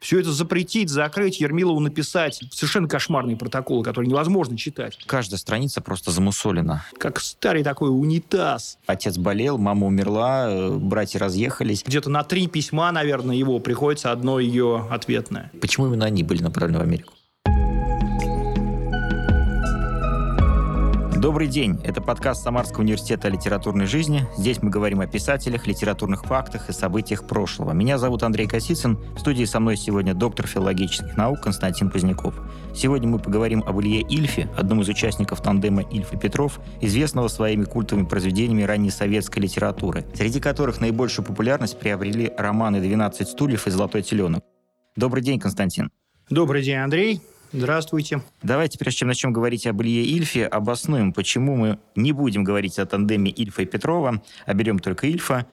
Все это запретить, закрыть, Ермилову написать совершенно кошмарные протоколы, которые невозможно читать. Каждая страница просто замусолена. Как старый такой унитаз. Отец болел, мама умерла, э, братья разъехались. Где-то на три письма, наверное, его приходится одно ее ответное. Почему именно они были направлены в Америку? Добрый день. Это подкаст Самарского университета о литературной жизни. Здесь мы говорим о писателях, литературных фактах и событиях прошлого. Меня зовут Андрей Косицын. В студии со мной сегодня доктор филологических наук Константин Поздняков. Сегодня мы поговорим об Илье Ильфе, одном из участников тандема Ильф и Петров, известного своими культовыми произведениями ранней советской литературы, среди которых наибольшую популярность приобрели романы «12 стульев» и «Золотой теленок». Добрый день, Константин. Добрый день, Андрей. Здравствуйте. Давайте, прежде чем начнем говорить об Илье Ильфе, обоснуем, почему мы не будем говорить о тандеме Ильфа и Петрова, а берем только Ильфа.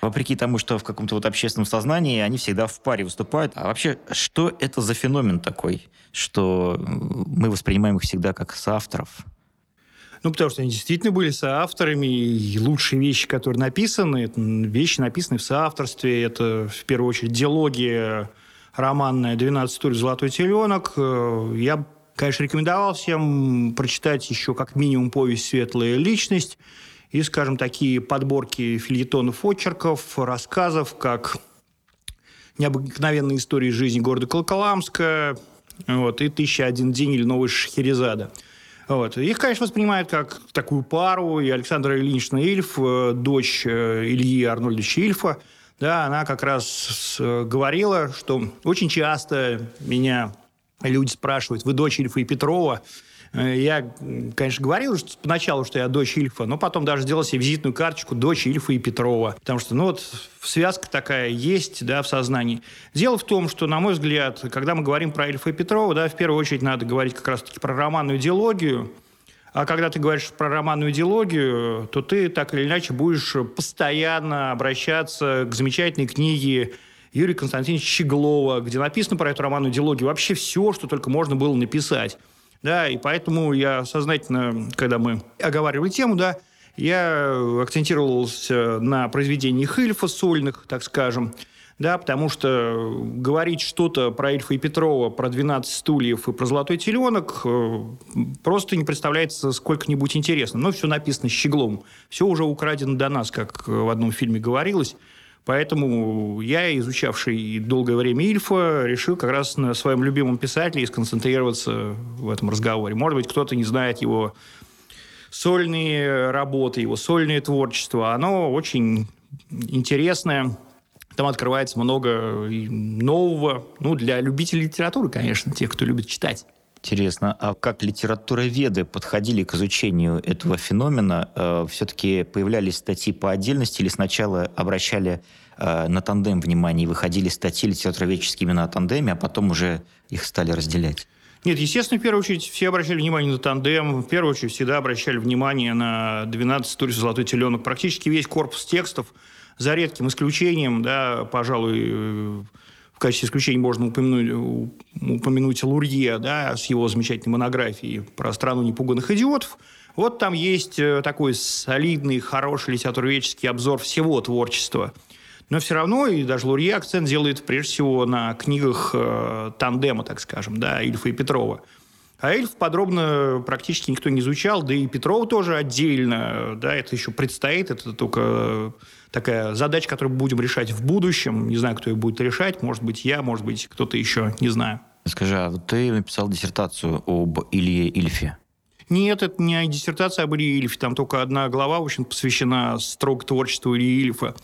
Вопреки тому, что в каком-то вот общественном сознании они всегда в паре выступают. А вообще, что это за феномен такой, что мы воспринимаем их всегда как соавторов? Ну, потому что они действительно были соавторами, и лучшие вещи, которые написаны, это вещи, написанные в соавторстве, это, в первую очередь, диалогия романная «12 стульев. Золотой теленок». Э, я, конечно, рекомендовал всем прочитать еще как минимум повесть «Светлая личность» и, скажем, такие подборки фильетонов, очерков, рассказов, как «Необыкновенные истории жизни города Колоколамска», вот, и «Тысяча один день» или «Новый Шахерезада». Вот. Их, конечно, воспринимают как такую пару. И Александра Ильинична Ильф, э, дочь э, Ильи Арнольдовича Ильфа – да, она как раз говорила, что очень часто меня люди спрашивают, вы дочь Ильфа и Петрова? Э, я, конечно, говорил что поначалу, что я дочь Ильфа, но потом даже сделал себе визитную карточку дочь Ильфа и Петрова. Потому что, ну вот, связка такая есть, да, в сознании. Дело в том, что, на мой взгляд, когда мы говорим про Ильфа и Петрова, да, в первую очередь надо говорить как раз-таки про романную идеологию, а когда ты говоришь про романную идеологию, то ты так или иначе будешь постоянно обращаться к замечательной книге Юрия Константиновича Щеглова, где написано про эту романную идеологию вообще все, что только можно было написать. Да, и поэтому я сознательно, когда мы оговаривали тему, да, я акцентировался на произведениях Ильфа сольных, так скажем, да, потому что говорить что-то про Эльфа и Петрова, про 12 стульев и про золотой теленок э, просто не представляется сколько-нибудь интересно. Но все написано щеглом. Все уже украдено до нас, как в одном фильме говорилось. Поэтому я, изучавший долгое время Ильфа, решил как раз на своем любимом писателе сконцентрироваться в этом разговоре. Может быть, кто-то не знает его сольные работы, его сольное творчество. Оно очень интересное, там открывается много нового, ну, для любителей литературы, конечно, тех, кто любит читать. Интересно, а как литературоведы подходили к изучению этого феномена? Э, все-таки появлялись статьи по отдельности или сначала обращали э, на тандем внимание и выходили статьи литературоведческие именно о тандеме, а потом уже их стали разделять? Нет, естественно, в первую очередь все обращали внимание на тандем, в первую очередь всегда обращали внимание на 12 тур «Золотой теленок». Практически весь корпус текстов – за редким исключением, да, пожалуй, э, в качестве исключения можно упомянуть, упомянуть Лурье, да, с его замечательной монографией про страну непуганных идиотов. Вот там есть э, такой солидный, хороший литературоведческий обзор всего творчества. Но все равно, и даже Лурье акцент делает прежде всего на книгах э, тандема, так скажем, да, Ильфа и Петрова. А эльф подробно практически никто не изучал, да и Петрова тоже отдельно, да, это еще предстоит, это только такая задача, которую будем решать в будущем. Не знаю, кто ее будет решать, может быть, я, может быть, кто-то еще, не знаю. Скажи, а вот ты написал диссертацию об Илье Ильфе? Нет, это не диссертация об Илье Ильфе, там только одна глава, в общем, посвящена строго творчеству Ильи Ильфа.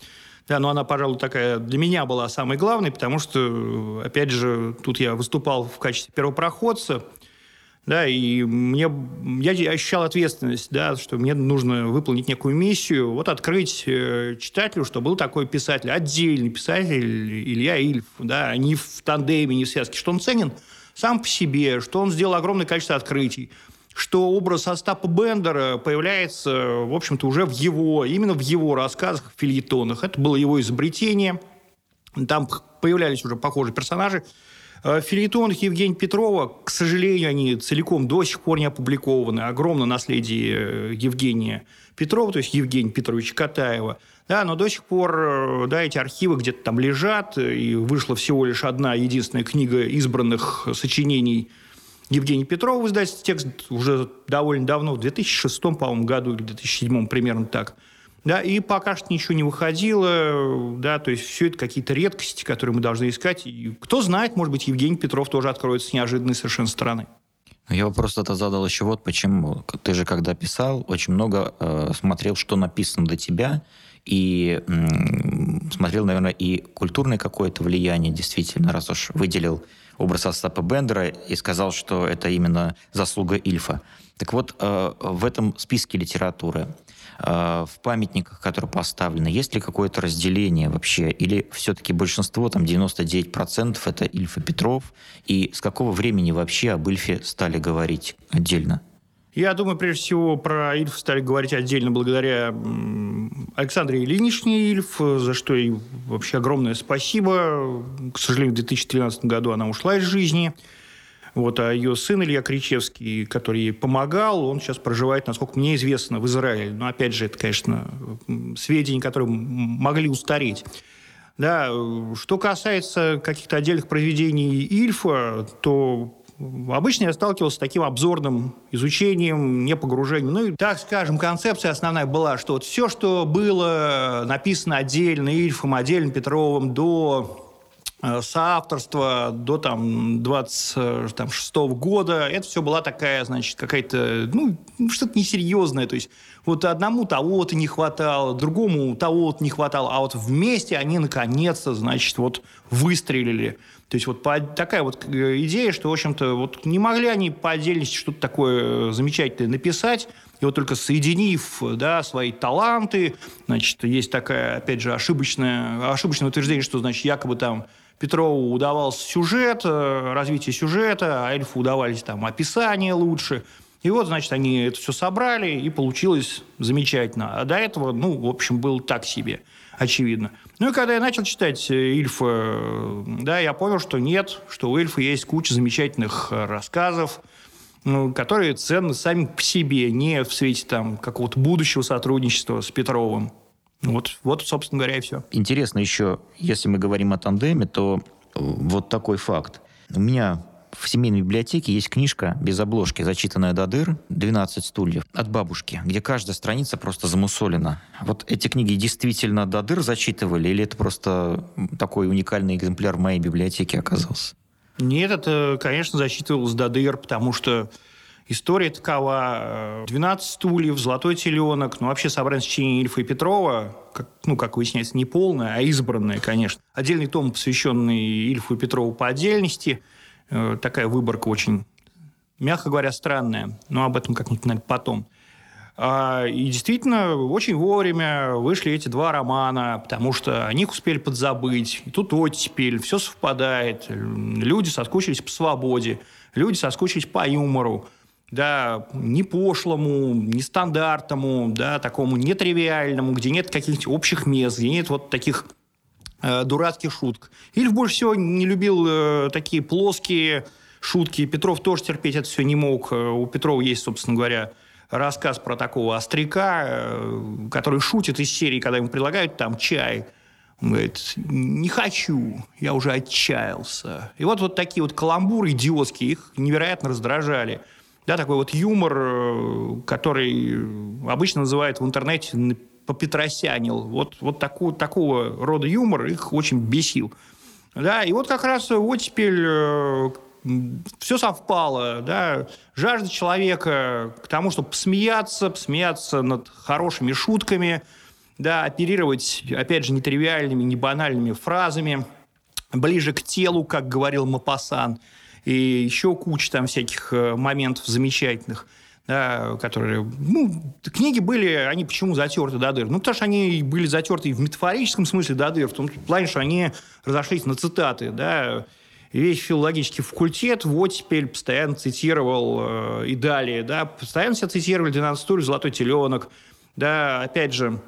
Да, но она, пожалуй, такая для меня была самой главной, потому что, опять же, тут я выступал в качестве первопроходца – да, и мне, я ощущал ответственность, да, что мне нужно выполнить некую миссию, вот открыть э, читателю, что был такой писатель, отдельный писатель Илья Ильф, да, не в тандеме, не в связке, что он ценен сам по себе, что он сделал огромное количество открытий, что образ Остапа Бендера появляется, в общем-то, уже в его, именно в его рассказах, фильетонах. Это было его изобретение. Там появлялись уже похожие персонажи. Э, Филитон Евгения Петрова, к сожалению, они целиком до сих пор не опубликованы. Огромное наследие э, Евгения Петрова, то есть Евгения Петровича Катаева. Да, но до сих пор э, да, эти архивы где-то там лежат, и вышла всего лишь одна единственная книга избранных сочинений Евгения Петрова в «Текст» уже довольно давно, в 2006, по-моему, году или 2007, примерно так. Да, и пока что ничего не выходило, да, то есть все это какие-то редкости, которые мы должны искать. И кто знает, может быть, Евгений Петров тоже откроется с неожиданной совершенно стороны. Ну, я вопрос это задал еще вот почему. Ты же, когда писал, очень много э, смотрел, что написано до тебя, и м- смотрел, наверное, и культурное какое-то влияние, действительно, раз уж выделил образ Остапа Бендера и сказал, что это именно заслуга Ильфа. Так вот, э, в этом списке литературы, э, в памятниках, которые поставлены, есть ли какое-то разделение вообще? Или все-таки большинство, там 99% это Ильф и Петров? И с какого времени вообще об Ильфе стали говорить отдельно? Я думаю, прежде всего, про Ильф стали говорить отдельно благодаря Александре Ильиничне Ильф, за что ей вообще огромное спасибо. К сожалению, в 2013 году она ушла из жизни. Вот, а ее сын Илья Кричевский, который ей помогал, он сейчас проживает, насколько мне известно, в Израиле. Но, опять же, это, конечно, сведения, которые могли устареть. Да, что касается каких-то отдельных произведений Ильфа, то Обычно я сталкивался с таким обзорным изучением, не погружением. Ну и, так скажем, концепция основная была, что вот все, что было написано отдельно Ильфом, отдельно Петровым до э, соавторства до там 26 -го года, это все была такая, значит, какая-то, ну, что-то несерьезное, то есть вот одному того-то не хватало, другому того-то не хватало, а вот вместе они наконец-то, значит, вот выстрелили. То есть вот такая вот э, идея, что, в общем-то, вот не могли они по отдельности что-то такое э, замечательное написать, и вот только соединив да, свои таланты, значит, есть такая, опять же, ошибочное, ошибочное утверждение, что, значит, якобы там Петрову удавался сюжет, э, развитие сюжета, а Эльфу удавались там описания лучше. И вот, значит, они это все собрали, и получилось замечательно. А до этого, ну, в общем, было так себе, очевидно. Ну и когда я начал читать э, Ильфа, э, да, я понял, что нет, что у Ильфа есть куча замечательных э, рассказов, ну, которые ценны сами по себе, не в свете там какого-то будущего сотрудничества с Петровым. Вот, вот, собственно говоря, и все. Интересно еще, если мы говорим о тандеме, то вот такой факт. У меня в семейной библиотеке есть книжка без обложки, зачитанная до дыр, «12 стульев» от бабушки, где каждая страница просто замусолена. Вот эти книги действительно до дыр зачитывали, или это просто такой уникальный экземпляр в моей библиотеке оказался? Нет, это, конечно, засчитывалось до дыр, потому что история такова. 12 стульев, «Золотой теленок», ну, вообще собрание сочинений Ильфа и Петрова, как, ну, как выясняется, не полное, а избранное, конечно. Отдельный том, посвященный Ильфу и Петрову по отдельности – Э, такая выборка очень, мягко говоря, странная, но об этом как-нибудь наверное, потом. А, и действительно, очень вовремя вышли эти два романа, потому что о них успели подзабыть. И тут оттепель, все совпадает. Люди соскучились по свободе, люди соскучились по юмору. Да, не пошлому, не стандартному, да, такому нетривиальному, где нет каких-то общих мест, где нет вот таких э, дурацких шуток. Ильф больше всего не любил э, такие плоские шутки. Петров тоже терпеть это все не мог. Э, у Петрова есть, собственно говоря, рассказ про такого остряка, э, который шутит из серии, когда ему предлагают там чай. Он говорит, не хочу, я уже отчаялся. И вот, вот такие вот каламбуры идиотские, их невероятно раздражали. Да, такой вот юмор, э, который обычно называют в интернете попетросянил. Вот, вот такого, такого рода юмор их очень бесил. Да, и вот как раз оттепель э, все совпало, да, жажда человека к тому, чтобы посмеяться, посмеяться над хорошими шутками, да, оперировать, опять же, нетривиальными, не банальными фразами, ближе к телу, как говорил Мапасан, и еще куча там всяких э, моментов замечательных – да, которые... Ну, книги были, они почему затерты до дыр? Ну, потому что они были затерты в метафорическом смысле до дыр, в том плане, что они разошлись на цитаты, да, весь филологический факультет в оттепель постоянно цитировал э, и далее, да, постоянно себя цитировали «12 стульев», «Золотой теленок», да, опять же,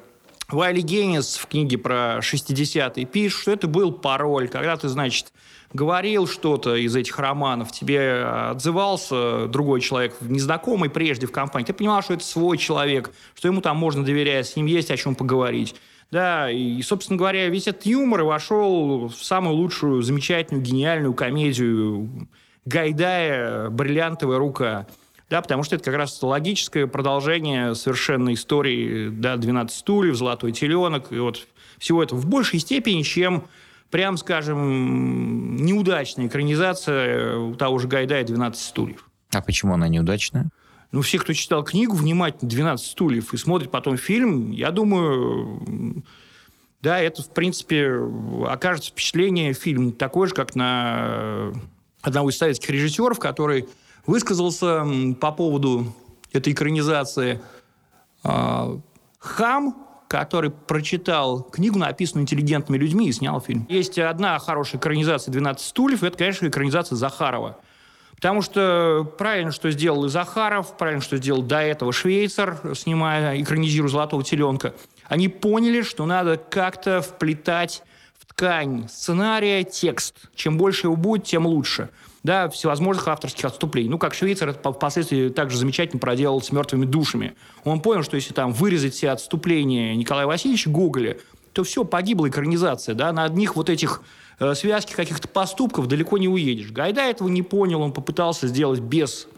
Вайли Геннис в книге про 60-е пишет, что это был пароль, когда ты, значит, говорил что-то из этих романов, тебе отзывался другой человек, незнакомый прежде в компании, ты понимал, что это свой человек, что ему там можно доверять, с ним есть о чем поговорить. Да, и, собственно говоря, весь этот юмор вошел в самую лучшую, замечательную, гениальную комедию Гайдая «Бриллиантовая рука». Да, потому что это как раз логическое продолжение совершенно истории да, «12 стульев», «Золотой теленок». И вот всего этого в большей степени, чем, прям скажем, неудачная экранизация у того же Гайдая «12 стульев». А почему она неудачная? Ну, все, кто читал книгу внимательно «12 стульев» и смотрит потом фильм, я думаю, да, это, в принципе, окажется впечатление фильм такой же, как на одного из советских режиссеров, который высказался по поводу этой экранизации. А, Хам, который прочитал книгу, написанную интеллигентными людьми, и снял фильм. Есть одна хорошая экранизация «12 стульев», это, конечно, экранизация Захарова. Потому что правильно, что сделал и Захаров, правильно, что сделал до этого Швейцар, снимая, экранизируя «Золотого теленка». Они поняли, что надо как-то вплетать в ткань сценария текст. Чем больше его будет, тем лучше. Да, всевозможных авторских отступлений. Ну, как Швейцар это впоследствии также замечательно проделал с «Мертвыми душами». Он понял, что если там вырезать все отступления Николая Васильевича Гоголя, то все, погибла экранизация. Да? На одних вот этих Э, связки каких-то поступков далеко не уедешь. Гайда этого не понял, он попытался сделать без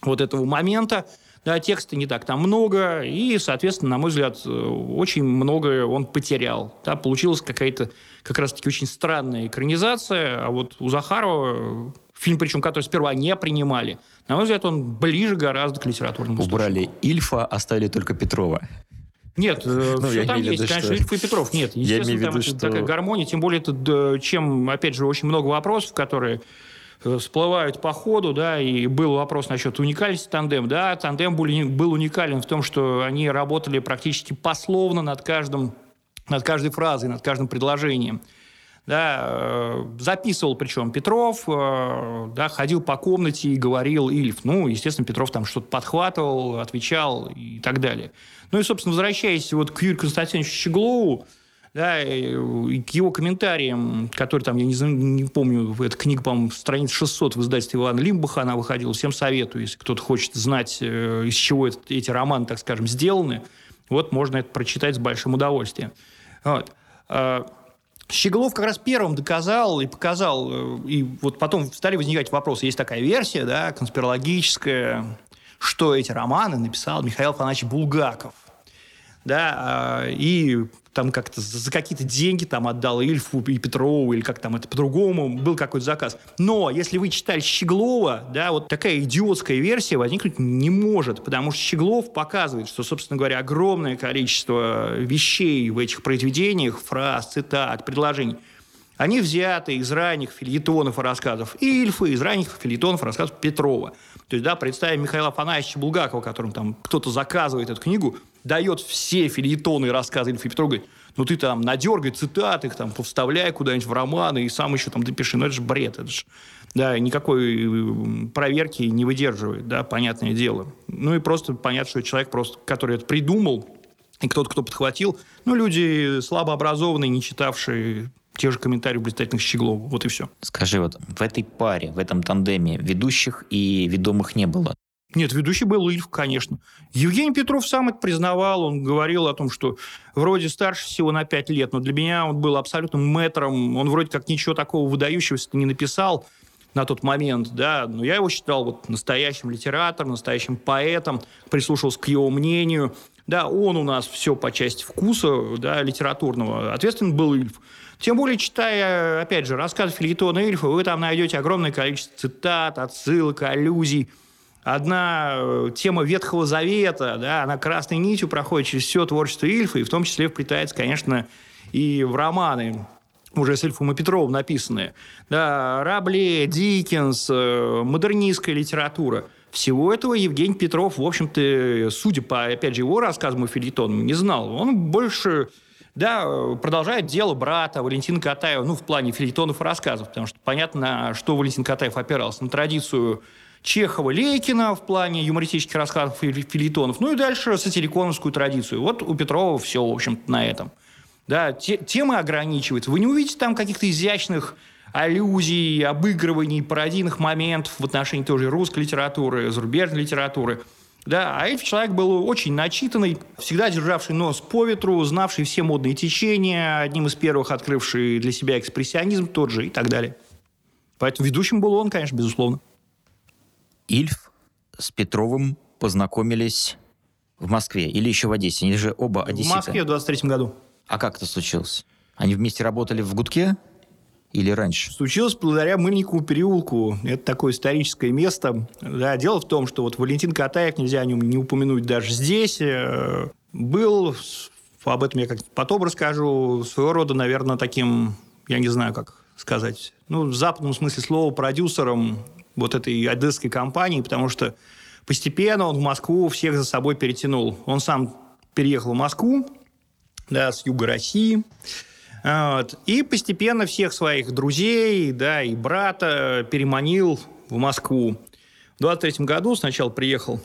вот этого момента. Да, текста не так там много, и, соответственно, на мой взгляд, э, очень многое он потерял. Да, получилась какая-то как раз-таки очень странная экранизация, а вот у Захарова фильм, причем который сперва не принимали, на мой взгляд, он ближе гораздо к литературному Убрали Ильфа, оставили только Петрова. Нет, э, ну, все там есть, виду, конечно, Ильф и Петров. Нет, естественно, там виду, что... такая гармония, тем более, это, чем, опять же, очень много вопросов, которые э, всплывают по ходу, да, и был вопрос насчет уникальности тандем, да, тандем был, был уникален в том, что они работали практически пословно над каждым, над каждой фразой, над каждым предложением да, э, записывал причем Петров, да, ходил по комнате и говорил Ильф. Ну, естественно, Петров там что-то подхватывал, отвечал и так далее. Ну и, собственно, возвращаясь вот к Юрию Константиновичу Щеглову, да, и к его комментариям, которые там, я не, знаю, не помню, эта книга, по-моему, страниц 600 в издательстве Ивана Лимбаха, она выходила, всем советую, если кто-то хочет знать, э, из чего это, эти романы, так скажем, сделаны, вот можно это прочитать с большим удовольствием. Вот. Щеглов как раз первым доказал и показал, э, и вот потом стали возникать вопросы. Есть такая версия, да, конспирологическая, что эти романы написал Михаил Афанасьевич Булгаков да, а, и там как-то за какие-то деньги там отдал Ильфу и Петрову, или как там это по-другому, был какой-то заказ. Но если вы читали Щеглова, да, вот такая идиотская версия возникнуть не может, потому что Щеглов показывает, что, собственно говоря, огромное количество вещей в этих произведениях, фраз, цитат, предложений, они взяты из ранних фильетонов и рассказов Ильфа, из ранних фильетонов и рассказов Петрова. То есть, да, представим Михаила Афанасьевича Булгакова, которым там кто-то заказывает эту книгу, дает все фильетоны рассказы Ильфа Петрова, говорит, ну ты там надергай цитаты, их там повставляй куда-нибудь в романы и сам еще там допиши. Ну это же бред, это же да, никакой проверки не выдерживает, да, понятное дело. Ну и просто понятно, что человек, просто, который это придумал, и кто-то, кто подхватил, ну, люди слабо образованные, не читавшие те же комментарии блистательных Щеглова. Вот и все. Скажи, вот в этой паре, в этом тандеме ведущих и ведомых не было? Нет, ведущий был Ильф, конечно. Евгений Петров сам это признавал. Он говорил о том, что вроде старше всего на пять лет, но для меня он был абсолютно мэтром. Он вроде как ничего такого выдающегося не написал на тот момент, да, но я его считал вот настоящим литератором, настоящим поэтом, прислушивался к его мнению. Да, он у нас все по части вкуса, да, литературного. Ответственен был Ильф. Тем более, читая, опять же, рассказ Филитона Ильфа, вы там найдете огромное количество цитат, отсылок, аллюзий. Одна э, тема Ветхого Завета, да, она красной нитью проходит через все творчество Ильфа, и в том числе вплетается, конечно, и в романы уже с Ильфом и Петровым написанные. Да, Рабле, Диккенс, э, модернистская литература. Всего этого Евгений Петров, в общем-то, судя по, опять же, его рассказам и филитонам, не знал. Он больше да, продолжает дело брата Валентина Катаева, ну, в плане филитонов и рассказов, потому что понятно, что Валентин Катаев опирался на традицию Чехова, Лейкина в плане юмористических рассказов и филитонов, ну и дальше сатириконовскую традицию. Вот у Петрова все, в общем на этом. Да, те, темы ограничиваются. Вы не увидите там каких-то изящных аллюзий, обыгрываний, пародийных моментов в отношении тоже русской литературы, зарубежной литературы. Да, а этот человек был очень начитанный, всегда державший нос по ветру, знавший все модные течения, одним из первых открывший для себя экспрессионизм тот же и так далее. Поэтому ведущим был он, конечно, безусловно. Ильф с Петровым познакомились в Москве или еще в Одессе? Они же оба одесситы. В Москве в 23 году. А как это случилось? Они вместе работали в «Гудке»? или раньше? Случилось благодаря Мыльникову переулку. Это такое историческое место. Да, дело в том, что вот Валентин Катаев, нельзя о нем не упомянуть даже здесь, э, был, об этом я как-то потом расскажу, своего рода, наверное, таким, я не знаю, как сказать, ну, в западном смысле слова, продюсером вот этой одесской компании, потому что постепенно он в Москву всех за собой перетянул. Он сам переехал в Москву, да, с юга России, вот. И постепенно всех своих друзей, да, и брата переманил в Москву. В 23 году сначала приехал,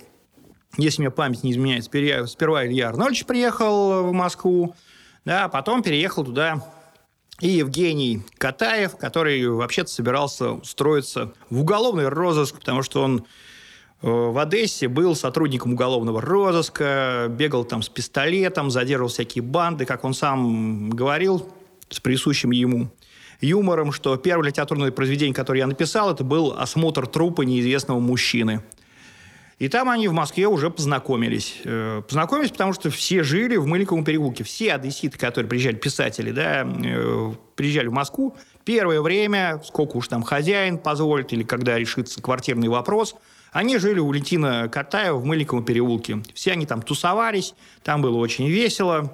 если мне память не изменяет, сперва Илья Арнольдович приехал в Москву, да, а потом переехал туда и Евгений Катаев, который вообще-то собирался устроиться в уголовный розыск, потому что он э, в Одессе был сотрудником уголовного розыска, бегал там с пистолетом, задерживал всякие банды, как он сам говорил, с присущим ему юмором, что первое литературное произведение, которое я написал, это был «Осмотр трупа неизвестного мужчины». И там они в Москве уже познакомились. Э, познакомились, потому что все жили в Мыльниковом переулке. Все одесситы, которые приезжали, писатели, да, э, приезжали в Москву. Первое время, сколько уж там хозяин позволит, или когда решится квартирный вопрос, они жили у Валентина Катаева в Мыльниковом переулке. Все они там тусовались, там было очень весело.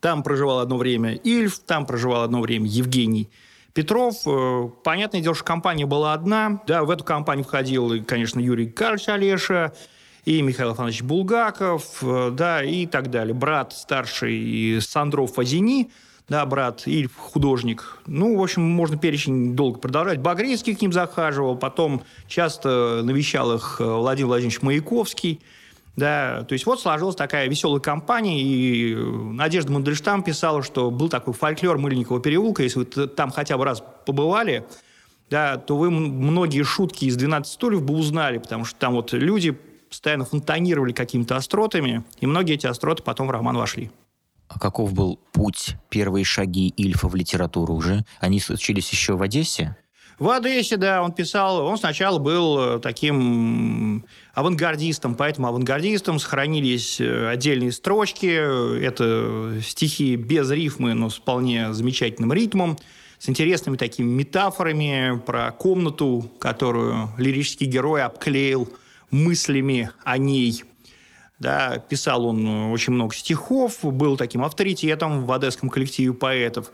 Там проживал одно время Ильф, там проживал одно время Евгений Петров. Э, понятное дело, что компания была одна. Да, в эту компанию входил, конечно, Юрий Карлович Олеша, и Михаил Афанович Булгаков, э, да, и так далее. Брат старший Сандров Фазини, да, брат Ильф, художник. Ну, в общем, можно перечень долго продолжать. Багрейский к ним захаживал, потом часто навещал их э, Владимир Владимирович Маяковский – да, то есть вот сложилась такая веселая компания, и Надежда Мандельштам писала, что был такой фольклор Мыльникова переулка, если вы там хотя бы раз побывали, да, то вы многие шутки из «12 стульев» бы узнали, потому что там вот люди постоянно фонтанировали какими-то остротами, и многие эти остроты потом в роман вошли. А каков был путь, первые шаги Ильфа в литературу уже? Они случились еще в Одессе? В Одессе, да, он писал, он сначала был э, таким авангардистом, поэтому авангардистом сохранились э, отдельные строчки, это стихи без рифмы, но с вполне замечательным ритмом, с интересными такими метафорами про комнату, которую лирический герой обклеил мыслями о ней. Да, писал он очень много стихов, был таким авторитетом в одесском коллективе поэтов.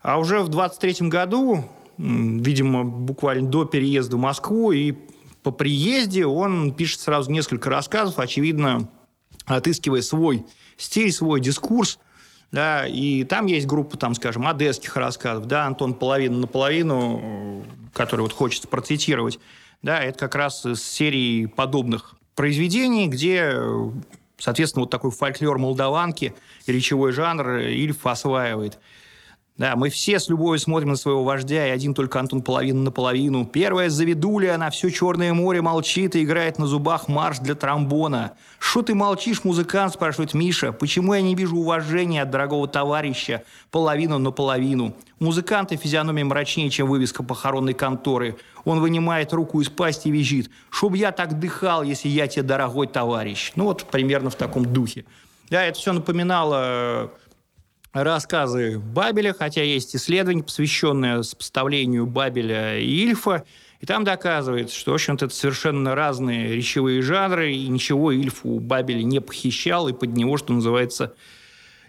А уже в 23 году видимо, буквально до переезда в Москву, и по приезде он пишет сразу несколько рассказов, очевидно, отыскивая свой стиль, свой дискурс, да, и там есть группа, там, скажем, одесских рассказов, да, Антон половину на половину, который вот хочется процитировать, да, это как раз из серии подобных произведений, где, соответственно, вот такой фольклор молдаванки, речевой жанр Ильф осваивает – да, мы все с любовью смотрим на своего вождя, и один только Антон половину на половину. Первая заведуля на все Черное море молчит и играет на зубах марш для тромбона. «Что ты молчишь, музыкант?» – спрашивает Миша. «Почему я не вижу уважения от дорогого товарища? Половину на половину». Музыканта физиономия мрачнее, чем вывеска похоронной конторы. Он вынимает руку из пасти и визжит. «Чтоб я так дыхал, если я тебе дорогой товарищ». Ну вот примерно в таком духе. Да, это все напоминало рассказы Бабеля, хотя есть исследование, посвященное сопоставлению Бабеля и Ильфа, и там доказывается, что, в общем-то, это совершенно разные речевые жанры, и ничего Ильф у Бабеля не похищал, и под него, что называется,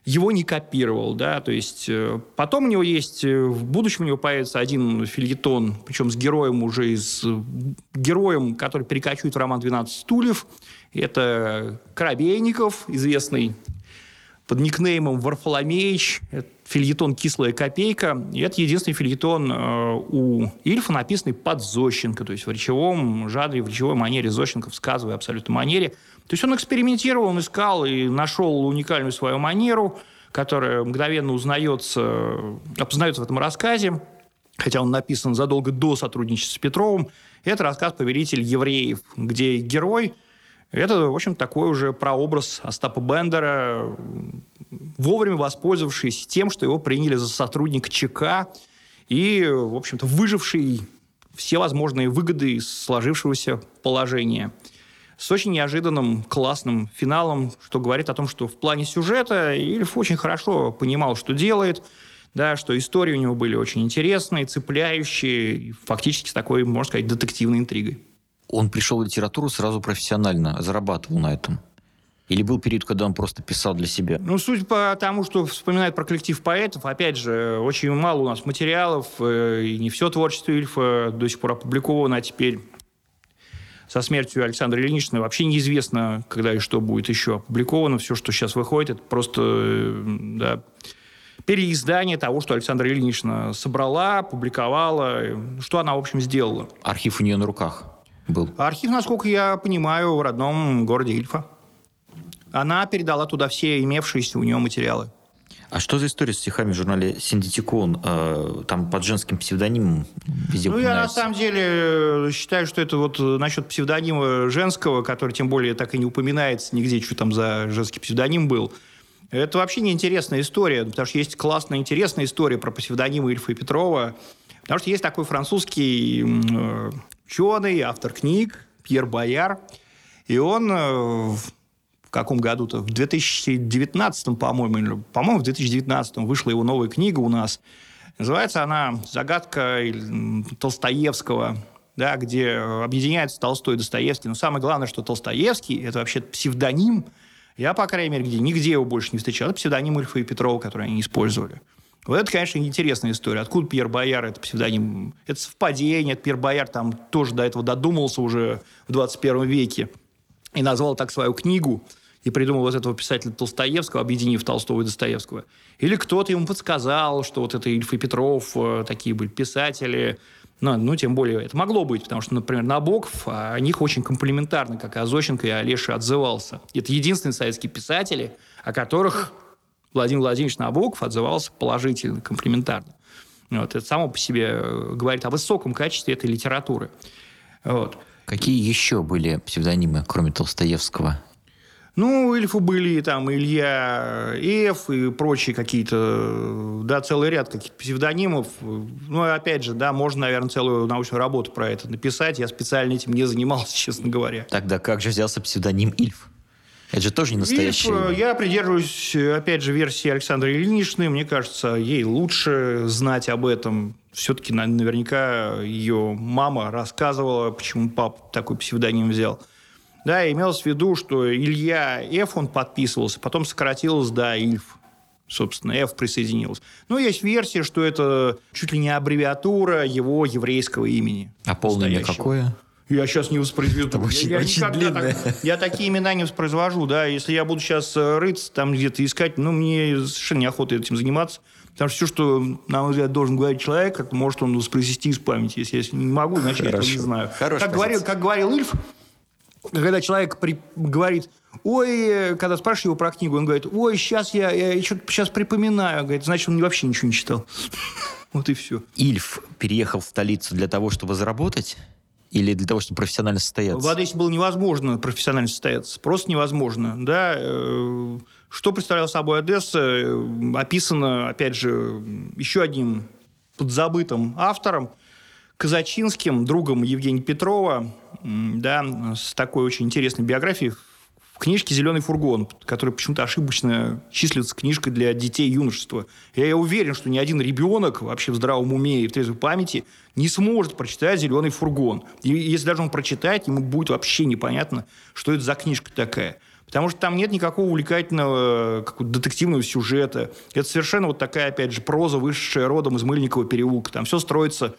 его не копировал, да, то есть э, потом у него есть, э, в будущем у него появится один фильетон, причем с героем уже из, героем, который перекочует в роман «12 стульев», это Коробейников, известный под никнеймом Варфоломеич, фильетон «Кислая копейка». И это единственный фильетон э, у Ильфа, написанный под Зощенко, то есть в речевом жанре, в речевой манере Зощенко, в сказовой абсолютно манере. То есть он экспериментировал, он искал и нашел уникальную свою манеру, которая мгновенно узнается, опознается в этом рассказе, хотя он написан задолго до сотрудничества с Петровым. Это рассказ «Повелитель евреев», где герой – Это, в общем, такой уже прообраз Остапа Бендера, вовремя воспользовавшись тем, что его приняли за сотрудника ЧК и, в общем-то, выживший все возможные выгоды из сложившегося положения. С очень неожиданным, классным финалом, что говорит о том, что в плане сюжета Ильф очень хорошо понимал, что делает, да, что истории у него были очень интересные, цепляющие, фактически с такой, можно сказать, детективной интригой. Он пришел в литературу сразу профессионально, зарабатывал на этом. Или был период, когда он просто писал для себя? Ну, суть по тому, что вспоминает про коллектив поэтов, опять же, очень мало у нас материалов, э, и не все творчество Ильфа до сих пор опубликовано, а теперь со смертью Александра Ильинична вообще неизвестно, когда и что будет еще опубликовано. Все, что сейчас выходит, это просто э, да, переиздание того, что Александра Ильинична собрала, публиковала, что она, в общем, сделала. Архив у нее на руках был? Архив, насколько я понимаю, в родном городе Ильфа она передала туда все имевшиеся у нее материалы. А что за история с стихами в журнале «Синдитикон»? Э, там под женским псевдонимом везде Ну, я на самом деле считаю, что это вот насчет псевдонима женского, который тем более так и не упоминается нигде, что там за женский псевдоним был. Это вообще неинтересная история, потому что есть классная, интересная история про псевдонимы Ильфа и Петрова. Потому что есть такой французский э, ученый, автор книг, Пьер Бояр, и он э, в каком году-то, в 2019, по-моему, или, по-моему, в 2019 вышла его новая книга у нас. Называется она «Загадка Толстоевского», да, где объединяются Толстой и Достоевский. Но самое главное, что Толстоевский – это вообще псевдоним. Я, по крайней мере, где, нигде его больше не встречал. Это псевдоним Ильфа и Петрова, который они использовали. Вот это, конечно, интересная история. Откуда Пьер Бояр, это псевдоним? Это совпадение. Это Пьер Бояр там тоже до этого додумался уже в 21 веке и назвал так свою книгу и придумал вот этого писателя Толстоевского, объединив Толстого и Достоевского. Или кто-то ему подсказал, что вот это Ильф и Петров, э, такие были писатели. Ну, ну, тем более, это могло быть, потому что, например, Набоков о них очень комплиментарно, как и Озощенко и Олеша, отзывался. Это единственные советские писатели, о которых Владимир Владимирович Набоков отзывался положительно, комплиментарно. Вот, это само по себе э, говорит о высоком качестве этой литературы. Вот. Какие еще были псевдонимы, кроме Толстоевского? Ну, Ильфу были там Илья Эф и прочие какие-то, да, целый ряд каких-то псевдонимов. Ну, опять же, да, можно, наверное, целую научную работу про это написать. Я специально этим не занимался, честно говоря. Тогда как же взялся псевдоним Ильф? Это же тоже не настоящий. Ильф, я придерживаюсь, опять же, версии Александры Ильиничны. Мне кажется, ей лучше знать об этом все-таки наверняка ее мама рассказывала, почему папа такой псевдоним взял. Да, имелось в виду, что Илья Ф, он подписывался, потом сократилось до Ильф. Собственно, F присоединилась. Но есть версия, что это чуть ли не аббревиатура его еврейского имени. А полное имя какое? Я сейчас не воспроизведу. Это очень, я, очень длинное. Так, я такие имена не воспроизвожу, да. Если я буду сейчас э, рыться, там где-то искать, ну, мне совершенно неохота этим заниматься. Потому что все, что, на мой взгляд, должен говорить человек, как может он воспроизвести из памяти. Если я не могу, значит, Хорошо. я этого не знаю. как говорил, как говорил Ильф, когда человек при, говорит, ой, когда спрашиваешь его про книгу, он говорит, ой, сейчас я, я сейчас припоминаю. Говорит, значит, он вообще ничего не читал. Вот и все. Ильф переехал в столицу для того, чтобы заработать? Или для того, чтобы профессионально состояться? В Одессе было невозможно профессионально состояться. Просто невозможно. Да? Э, что представляла собой Одесса, э, описано, опять же, еще одним подзабытым автором, Казачинским, другом Евгения Петрова, да, с такой очень интересной биографией в книжке «Зеленый фургон», которая почему-то ошибочно числится книжкой для детей юношества. Я уверен, что ни один ребенок вообще в здравом уме и в трезвой памяти не сможет прочитать «Зеленый фургон». И если даже он прочитает, ему будет вообще непонятно, что это за книжка такая. Потому что там нет никакого увлекательного какого детективного сюжета. Это совершенно вот такая, опять же, проза, вышедшая родом из Мыльникова переулка. Там все строится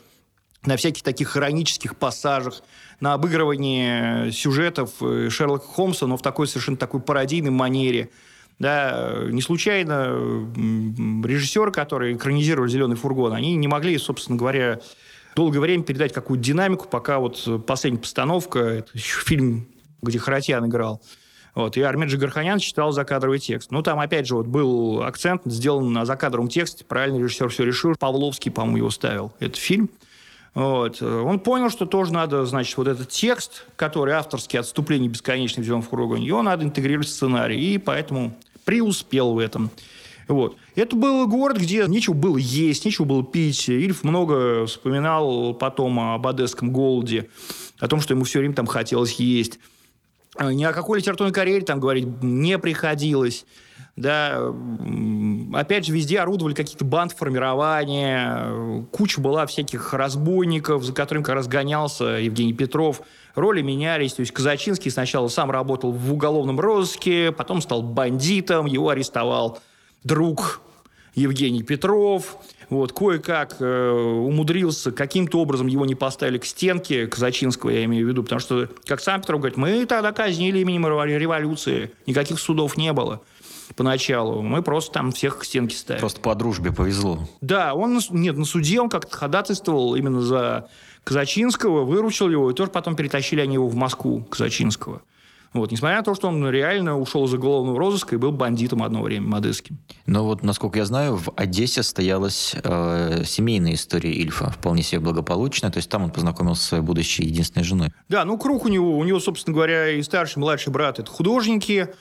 на всяких таких хронических пассажах, на обыгрывании сюжетов э, Шерлока Холмса, но в такой совершенно такой пародийной манере. Да, не случайно режиссеры, которые экранизировали «Зеленый фургон», они не могли, собственно говоря, долгое время передать какую-то динамику, пока вот последняя постановка, это еще фильм, где Харатьян играл, вот, и Армен Джигарханян читал закадровый текст. Ну, там, опять же, вот был акцент сделан на закадровом тексте. Правильно режиссер все решил. Павловский, по-моему, его ставил. этот фильм. Вот. Он понял, что тоже надо, значит, вот этот текст, который авторский «Отступление бесконечное взял в кругу», его надо интегрировать в сценарий, и поэтому преуспел в этом. Вот. Это был город, где нечего было есть, нечего было пить. Ильф много вспоминал потом об одесском голоде, о том, что ему все время там хотелось есть. Ни о какой литературной карьере там говорить не приходилось. Да, опять же, везде орудовали какие-то банд формирования, куча была всяких разбойников, за которыми как раз гонялся Евгений Петров. Роли менялись, то есть Казачинский сначала сам работал в уголовном розыске, потом стал бандитом, его арестовал друг Евгений Петров. Вот, кое-как э, умудрился, каким-то образом его не поставили к стенке, Казачинского я имею в виду, потому что, как сам Петров говорит, мы тогда казнили именем революции, никаких судов не было поначалу. Мы просто там всех к стенке ставили. Просто по дружбе повезло. Да, он, нет, на суде он как-то ходатайствовал именно за Казачинского, выручил его, и тоже потом перетащили они его в Москву, Казачинского. Вот, несмотря на то, что он реально ушел из уголовного розыска и был бандитом одно время модесским. Но вот, насколько я знаю, в Одессе стоялась э, семейная история Ильфа, вполне себе благополучная. То есть там он познакомился со своей будущей единственной женой. Да, ну круг у него, у него, собственно говоря, и старший, и младший брат – это художники,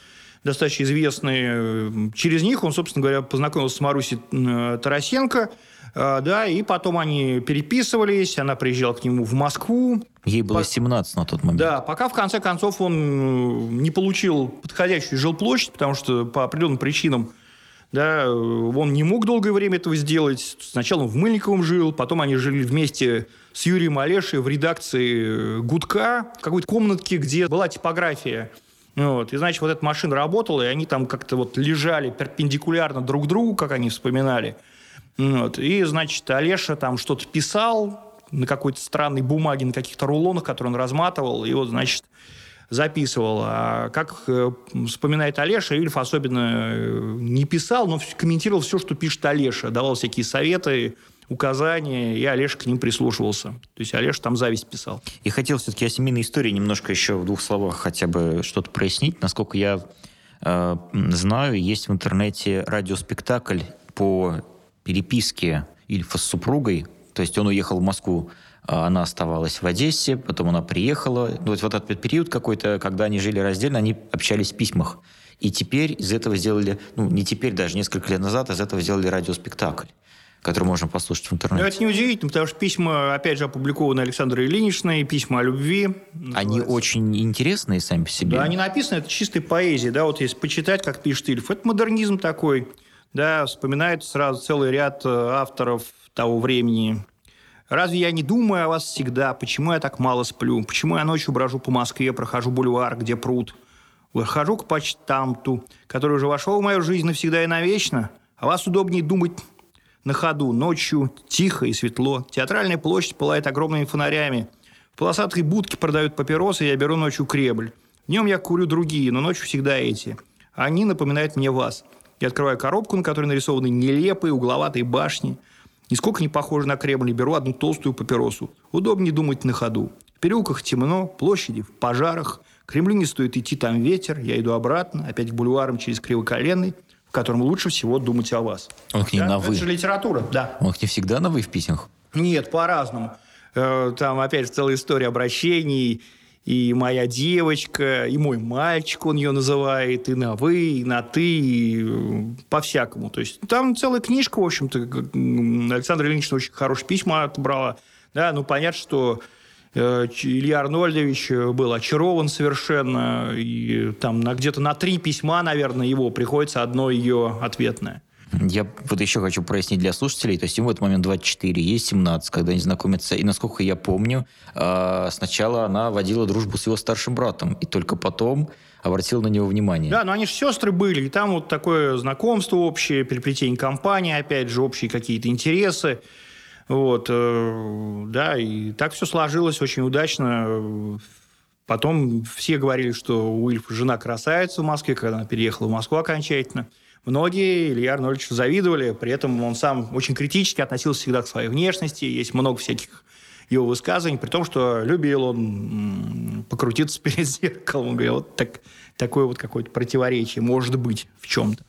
достаточно известные. Через них он, собственно говоря, познакомился с Марусей э, Тарасенко – а, да, и потом они переписывались, она приезжала к нему в Москву. Ей было 17 на тот момент. Да, пока в конце концов он э, не получил подходящую жилплощадь, потому что по определенным причинам да, он не мог долгое время этого сделать. Сначала он в Мыльниковом жил, потом они жили вместе с Юрием Олешей в редакции «Гудка», в какой-то комнатке, где была типография. Вот. И, значит, вот эта машина работала, и они там как-то вот лежали перпендикулярно друг другу, как они вспоминали – вот. И, значит, Олеша там что-то писал на какой-то странной бумаге, на каких-то рулонах, которые он разматывал, и вот, значит, записывал. А как э, вспоминает Олеша, Ильф особенно э, не писал, но комментировал все, что пишет Олеша, давал всякие советы, указания, и Олеша к ним прислушивался. То есть Олеша там зависть писал. И хотел все-таки о семейной истории немножко еще в двух словах хотя бы что-то прояснить. Насколько я э, знаю, есть в интернете радиоспектакль по переписке Ильфа с супругой, то есть он уехал в Москву, а она оставалась в Одессе, потом она приехала. Ну, вот, вот этот период какой-то, когда они жили раздельно, они общались в письмах. И теперь из этого сделали, ну, не теперь даже, несколько лет назад из этого сделали радиоспектакль который можно послушать в интернете. Ну, это неудивительно, потому что письма, опять же, опубликованы Александрой Ильиничной, письма о любви. Называется. Они очень интересные сами по себе. Да, они написаны, это чистой поэзии, да, вот если почитать, как пишет Ильф, это модернизм такой, да, вспоминает сразу целый ряд э, авторов того времени. Разве я не думаю о вас всегда? Почему я так мало сплю? Почему я ночью брожу по Москве, прохожу бульвар, где пруд? Выхожу к почтамту, который уже вошел в мою жизнь навсегда и навечно. А вас удобнее думать на ходу, ночью, тихо и светло. Театральная площадь пылает огромными фонарями. В полосатой будке продают папиросы, я беру ночью кребль. Днем я курю другие, но ночью всегда эти. Они напоминают мне вас – я открываю коробку, на которой нарисованы нелепые угловатые башни. Нисколько не похожи на Кремль, беру одну толстую папиросу. Удобнее думать на ходу. В переулках темно, площади в пожарах. Кремлю не стоит идти, там ветер. Я иду обратно, опять к бульварам через Кривоколенный, в котором лучше всего думать о вас. Он к ней да? на «вы». Это же литература, да. Он к ней всегда на «вы» в письмах? Нет, по-разному. Э, там, опять же, целая история обращений и моя девочка, и мой мальчик, он ее называет, и на вы, и на ты, и э, по-всякому. То есть там целая книжка, в общем-то. Александр Ильич очень хорошие письма отобрала. Да, ну, понятно, что Илья Арнольдович был очарован совершенно, и там на, где-то на три письма, наверное, его приходится одно ее ответное. Я вот еще хочу прояснить для слушателей. То есть ему в этот момент 24, ей 17, когда они знакомятся. И насколько я помню, а, сначала она водила дружбу с его старшим братом. И только потом обратила на него внимание. Да, но они же сестры были. И там вот такое знакомство общее, переплетение компании, опять же, общие какие-то интересы. Вот, э, да, и так все сложилось очень удачно. Потом все говорили, что у Ильфа жена красавица в Москве, когда она переехала в Москву окончательно. Многие Илья Арнольдовичу завидовали, при этом он сам очень критически относился всегда к своей внешности, есть много всяких его высказываний, при том, что любил он покрутиться перед зеркалом. Говорил, вот так, такое вот какое-то противоречие может быть в чем-то.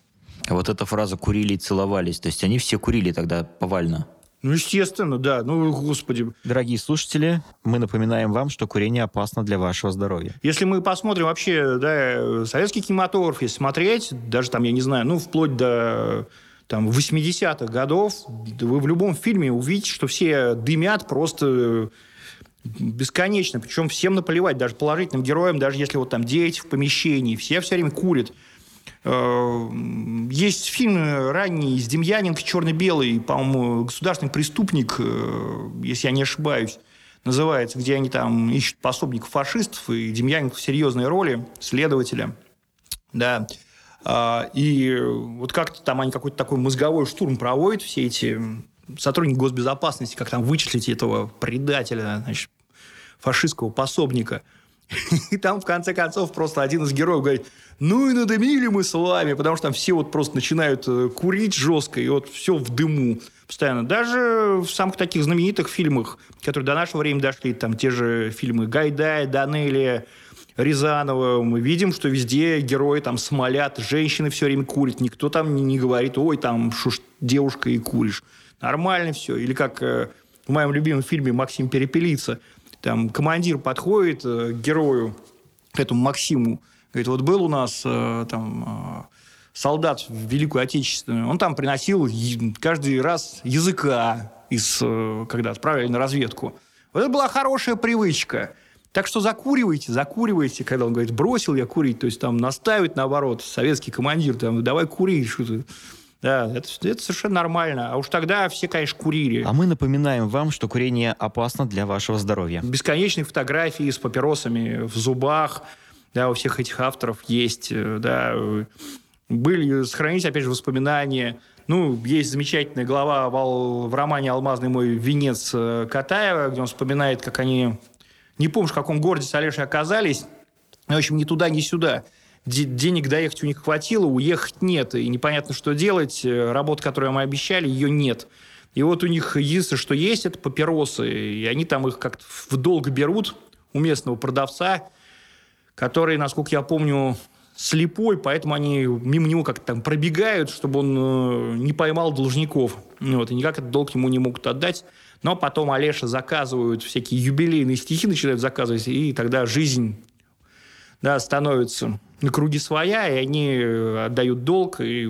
А вот эта фраза «курили и целовались», то есть они все курили тогда повально? Ну, естественно, да. Ну, господи. Дорогие слушатели, мы напоминаем вам, что курение опасно для вашего здоровья. Если мы посмотрим вообще, да, советский кинематограф, если смотреть, даже там, я не знаю, ну, вплоть до там 80-х годов, вы в любом фильме увидите, что все дымят просто бесконечно, причем всем наплевать, даже положительным героям, даже если вот там дети в помещении, все все время курят. Э, есть фильм ранний с Демьяненко, черно-белый, по-моему, «Государственный преступник», э, если я не ошибаюсь, называется, где они там ищут пособников фашистов, и Демьяненко в серьезной роли следователя. Да. А, и вот как-то там они какой-то такой мозговой штурм проводят, все эти сотрудники госбезопасности, как там вычислить этого предателя, значит, фашистского пособника. И там, в конце концов, просто один из героев говорит, ну и надымили мы с вами, потому что там все вот просто начинают э, курить жестко, и вот все в дыму постоянно. Даже в самых таких знаменитых фильмах, которые до нашего времени дошли, там те же фильмы Гайдая, Данелия, Рязанова, мы видим, что везде герои там смолят, женщины все время курят, никто там не, не говорит, ой, там шуш, девушка и куришь. Нормально все. Или как э, в моем любимом фильме «Максим Перепелица», там командир подходит э, герою, к этому Максиму, говорит, вот был у нас э, там э, солдат в Великую Отечественную, он там приносил каждый раз языка, из, когда отправили на разведку. Вот это была хорошая привычка. Так что закуривайте, закуривайте, когда он говорит, бросил я курить, то есть там наставить наоборот, советский командир, там, давай курить, что-то да, это, это совершенно нормально. А уж тогда все, конечно, курили. А мы напоминаем вам, что курение опасно для вашего здоровья. Бесконечные фотографии с папиросами в зубах, да, у всех этих авторов есть, э, да, были, сохранить, опять же, воспоминания. Ну, есть замечательная глава в, в романе «Алмазный мой венец» э, Катаева, где он вспоминает, как они, не помню, в каком городе с Олешей оказались, в общем, ни туда, ни сюда – денег доехать у них хватило, уехать нет, и непонятно, что делать. Э, работа, которую мы обещали, ее нет. И вот у них единственное, что есть, это папиросы, и они там их как-то в долг берут у местного продавца, который, насколько я помню, слепой, поэтому они мимо него как-то там пробегают, чтобы он э, не поймал должников. Вот, и никак этот долг ему не могут отдать. Но потом Олеша заказывают всякие юбилейные стихи, начинают заказывать, и тогда жизнь да, становится на круги своя, и они э, отдают долг и,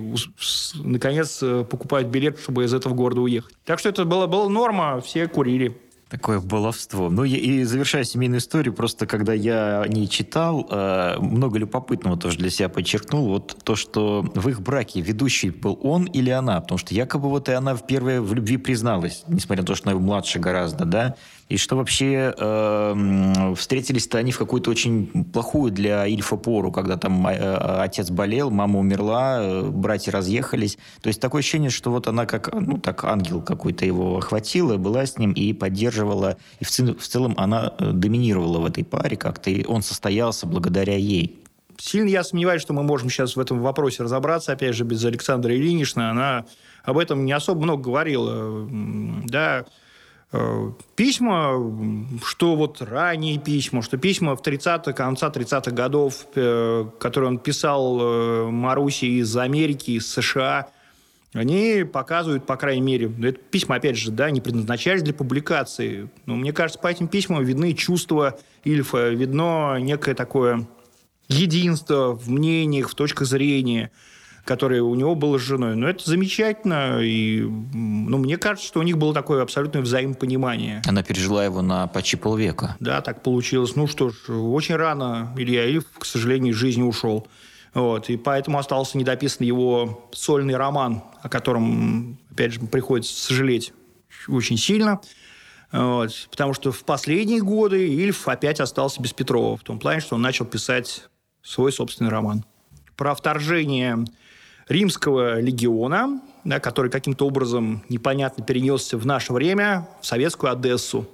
наконец, э, покупают билет, чтобы из этого города уехать. Так что это была, была норма, все курили. Такое баловство. Ну и завершая семейную историю, просто когда я не читал, э, много любопытного тоже для себя подчеркнул. Вот то, что в их браке ведущий был он или она, потому что якобы вот и она в первой в любви призналась, несмотря на то, что она младше гораздо, да, и что вообще э, встретились-то они в какую-то очень плохую для Ильфа пору, когда там э, отец болел, мама умерла, э, братья разъехались. То есть такое ощущение, что вот она как, ну так, ангел какой-то его охватила, была с ним и поддерживала, и в, в целом она э, доминировала в этой паре как-то, и он состоялся благодаря ей. Сильно я сомневаюсь, что мы можем сейчас в этом вопросе разобраться, опять же, без Александра Ильинична. Она об этом не особо много говорила. Да, письма, что вот ранние письма, что письма в 30 конца 30-х годов, э, которые он писал э, Маруси из Америки, из США, они показывают, по крайней мере, это письма, опять же, да, не предназначались для публикации. Но мне кажется, по этим письмам видны чувства Ильфа, видно некое такое единство в мнениях, в точках зрения – которое у него было с женой. Но это замечательно, и ну, мне кажется, что у них было такое абсолютное взаимопонимание. Она пережила его на почти полвека. Да, так получилось. Ну что ж, очень рано Илья Ильф, к сожалению, из жизни ушел. Вот, и поэтому остался недописан его сольный роман, о котором, опять же, приходится сожалеть очень сильно. Вот, потому что в последние годы Ильф опять остался без Петрова, в том плане, что он начал писать свой собственный роман. Про вторжение римского легиона, да, который каким-то образом непонятно перенесся в наше время, в советскую Одессу.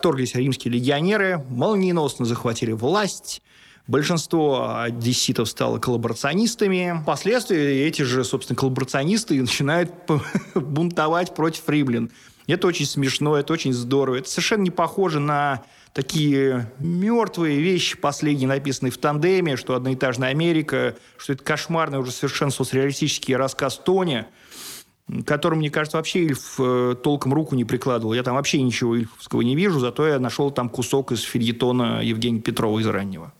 Торглись римские легионеры, молниеносно захватили власть, Большинство одесситов стало коллаборационистами. Впоследствии эти же, собственно, коллаборационисты начинают бунтовать против римлян. Это очень смешно, это очень здорово. Это совершенно не похоже на такие мертвые вещи, последние написанные в тандеме, что «Одноэтажная Америка», что это кошмарный уже совершенно соцреалистический рассказ Тони. которым, мне кажется, вообще Ильф э, толком руку не прикладывал. Я там вообще ничего ильфовского не вижу, зато я нашел там кусок из фильетона Евгения Петрова из раннего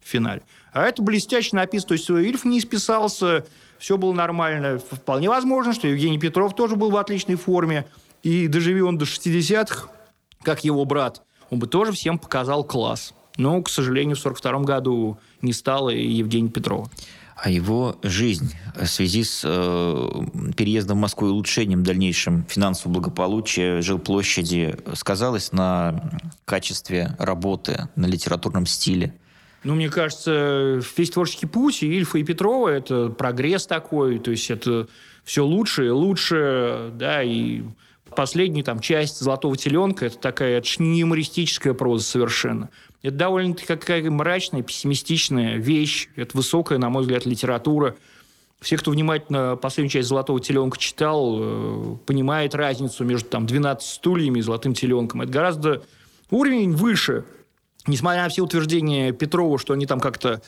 в финале. А это блестяще написано. То есть Ильф не исписался, все было нормально. Вполне возможно, что Евгений Петров тоже был в отличной форме. И доживи он до 60-х, как его брат, он бы тоже всем показал класс. Но, к сожалению, в 1942 году не стало и Евгения Петрова. А его жизнь в связи с э, переездом в Москву и улучшением дальнейшим финансового благополучия, жилплощади сказалась на качестве работы, на литературном стиле? Ну, мне кажется, весь творческий путь и Ильфа и Петрова – это прогресс такой, то есть это все лучше и лучше, да, и последняя там часть «Золотого теленка» – это такая это юмористическая проза совершенно. Это довольно-таки какая мрачная, пессимистичная вещь. Это высокая, на мой взгляд, литература. Все, кто внимательно последнюю часть «Золотого теленка» читал, э, понимает разницу между там, «12 стульями» и «Золотым теленком». Это гораздо уровень выше. Несмотря на все утверждения Петрова, что они там как-то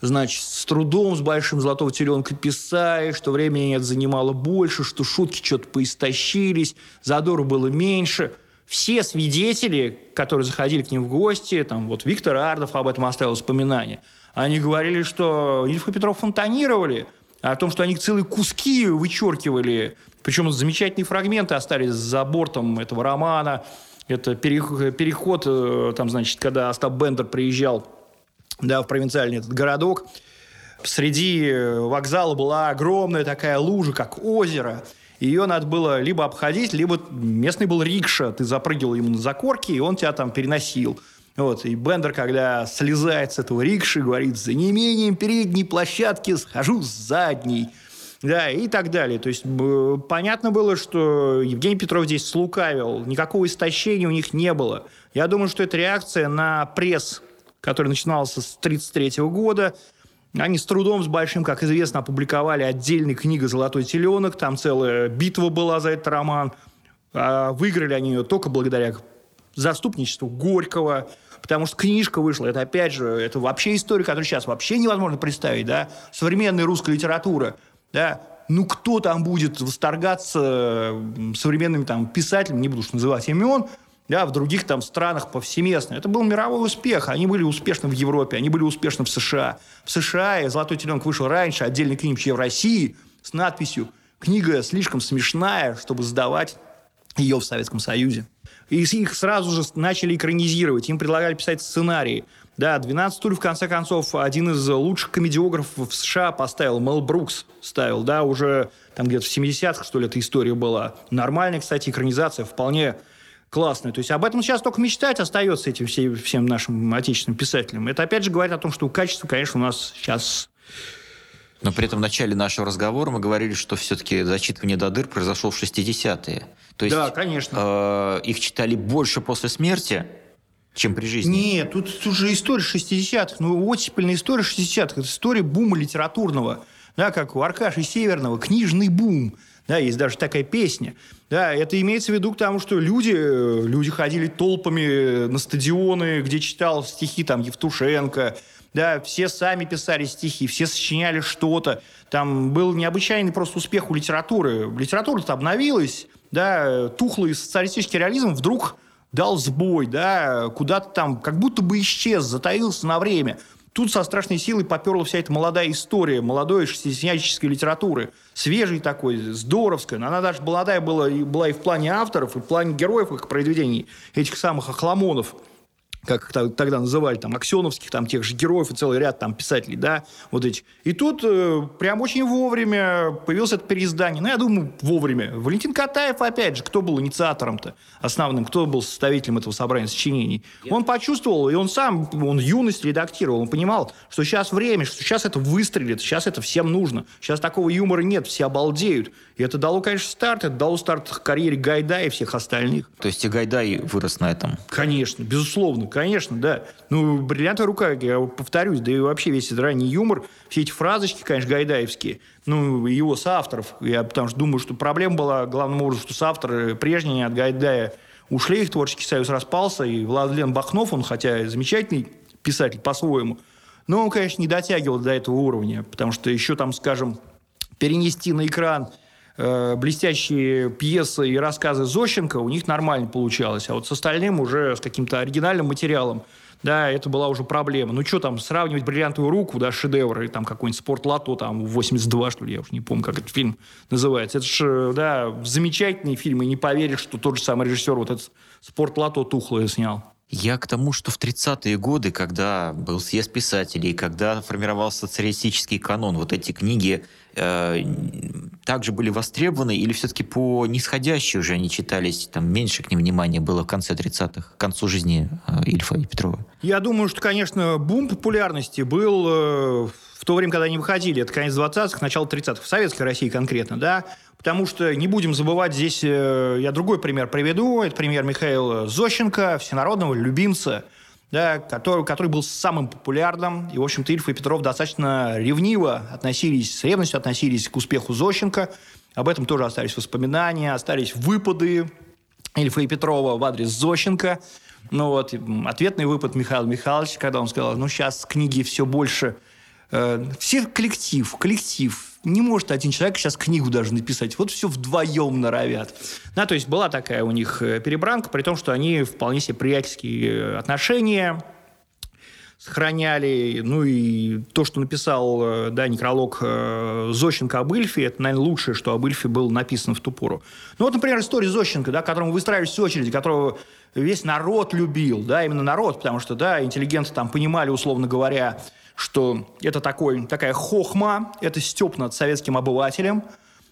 значит, с трудом, с большим золотого теленка писали, что времени это занимало больше, что шутки что-то поистощились, задору было меньше. Все свидетели, которые заходили к ним в гости, там вот Виктор Ардов об этом оставил воспоминания, они говорили, что Ильф и Петров фонтанировали, о том, что они целые куски вычеркивали, причем замечательные фрагменты остались за бортом этого романа. Это переход, э, там, значит, когда Остап Бендер приезжал да, в провинциальный этот городок. Среди э, вокзала была огромная такая лужа, как озеро. Ее надо было либо обходить, либо местный был рикша. Ты запрыгивал ему на закорки, и он тебя там переносил. Вот. И Бендер, когда слезает с этого рикши, говорит, за неимением передней площадки схожу с задней. Да, и так далее. То есть понятно было, что Евгений Петров здесь слукавил. Никакого истощения у них не было. Я думаю, что это реакция на пресс который начинался с 1933 года. Они с трудом, с большим, как известно, опубликовали отдельную книгу «Золотой теленок». Там целая битва была за этот роман. А выиграли они ее только благодаря заступничеству Горького, потому что книжка вышла. Это, опять же, это вообще история, которую сейчас вообще невозможно представить, да? Современная русская литература, да? Ну, кто там будет восторгаться современными там писателями, не буду уж называть имен, да, в других там странах повсеместно. Это был мировой успех. Они были успешны в Европе, они были успешны в США. В США «Золотой теленок» вышел раньше, отдельный книги, чем в России, с надписью «Книга слишком смешная, чтобы сдавать ее в Советском Союзе». И их сразу же начали экранизировать, им предлагали писать сценарии. Да, «12 стульев», в конце концов, один из лучших комедиографов в США поставил, Мел Брукс ставил, да, уже там где-то в 70-х, что ли, эта история была. Нормальная, кстати, экранизация, вполне классную. То есть об этом сейчас только мечтать остается этим всем, всем нашим отечественным писателям. Это опять же говорит о том, что качество, конечно, у нас сейчас но при этом в начале нашего разговора мы говорили, что все-таки зачитывание до дыр произошло в 60-е. То есть, да, конечно. Э, их читали больше после смерти, чем при жизни. Нет, тут, тут же история 60-х. Ну, оттепельная история 60-х. Это история бума литературного. Да, как у Аркаши Северного. Книжный бум. Да, есть даже такая песня. Да, это имеется в виду к тому, что люди, люди ходили толпами на стадионы, где читал стихи там Евтушенко, да, все сами писали стихи, все сочиняли что-то. Там был необычайный просто успех у литературы. Литература-то обновилась, да, тухлый социалистический реализм вдруг дал сбой, да, куда-то там как будто бы исчез, затаился на время. Тут со страшной силой поперла вся эта молодая история, молодой шестидесятнической литературы. Свежей такой, здоровской. Она даже молодая была, была и в плане авторов, и в плане героев их произведений, этих самых охламонов – как тогда называли, там, аксеновских, там, тех же героев и целый ряд там писателей, да, вот эти. И тут э, прям очень вовремя появилось это переиздание. Ну, я думаю, вовремя. Валентин Катаев, опять же, кто был инициатором-то основным, кто был составителем этого собрания сочинений. Он почувствовал, и он сам, он юность редактировал, он понимал, что сейчас время, что сейчас это выстрелит, сейчас это всем нужно. Сейчас такого юмора нет, все обалдеют. И это дало, конечно, старт, это дало старт карьере Гайдая и всех остальных. То есть и Гайдай вырос на этом? Конечно, безусловно конечно, да. Ну, бриллиантовая рука, я повторюсь, да и вообще весь этот ранний юмор, все эти фразочки, конечно, гайдаевские, ну, его соавторов, я потому что думаю, что проблема была главным образом, что соавторы прежние от Гайдая ушли, их творческий союз распался, и Владлен Бахнов, он хотя замечательный писатель по-своему, но он, конечно, не дотягивал до этого уровня, потому что еще там, скажем, перенести на экран э, блестящие пьесы и рассказы Зощенко, у них нормально получалось. А вот с остальным уже с каким-то оригинальным материалом да, это была уже проблема. Ну, что там, сравнивать «Бриллиантовую руку», да, шедевр, или там какой-нибудь «Спорт Лото», там, 82, что ли, я уже не помню, как этот фильм называется. Это же, да, замечательный фильм, и не поверишь, что тот же самый режиссер вот этот «Спорт Лото» тухлое снял. Я к тому, что в 30-е годы, когда был съезд писателей, когда формировался социалистический канон, вот эти книги э, также были востребованы или все-таки по нисходящей уже они читались, там меньше к ним внимания было в конце 30-х, к концу жизни э, Ильфа и Петрова? Я думаю, что, конечно, бум популярности был э, в то время, когда они выходили. Это конец 20-х, начало 30-х, в Советской России конкретно, да, Потому что не будем забывать здесь, э, я другой пример приведу. Это пример Михаила Зощенко, всенародного любимца, да, который, который был самым популярным. И, в общем-то, Ильф и Петров достаточно ревниво относились, с ревностью относились к успеху Зощенко. Об этом тоже остались воспоминания, остались выпады Ильфа и Петрова в адрес Зощенко. Ну вот, ответный выпад Михаила Михайловича, когда он сказал, ну сейчас книги все больше... Э, все коллектив, коллектив, не может один человек сейчас книгу даже написать. Вот все вдвоем норовят. Да, то есть была такая у них э, перебранка, при том, что они вполне себе приятельские э, отношения сохраняли. Ну и то, что написал э, да, некролог Зощенко об Ильфе, это, наверное, лучшее, что об Ильфе было написано в ту пору. Ну вот, например, история Зощенко, да, которому выстраивались очереди, которого весь народ любил, да, именно народ, потому что, да, интеллигенты там понимали, условно говоря, что это такой, такая хохма, это степ над советским обывателем,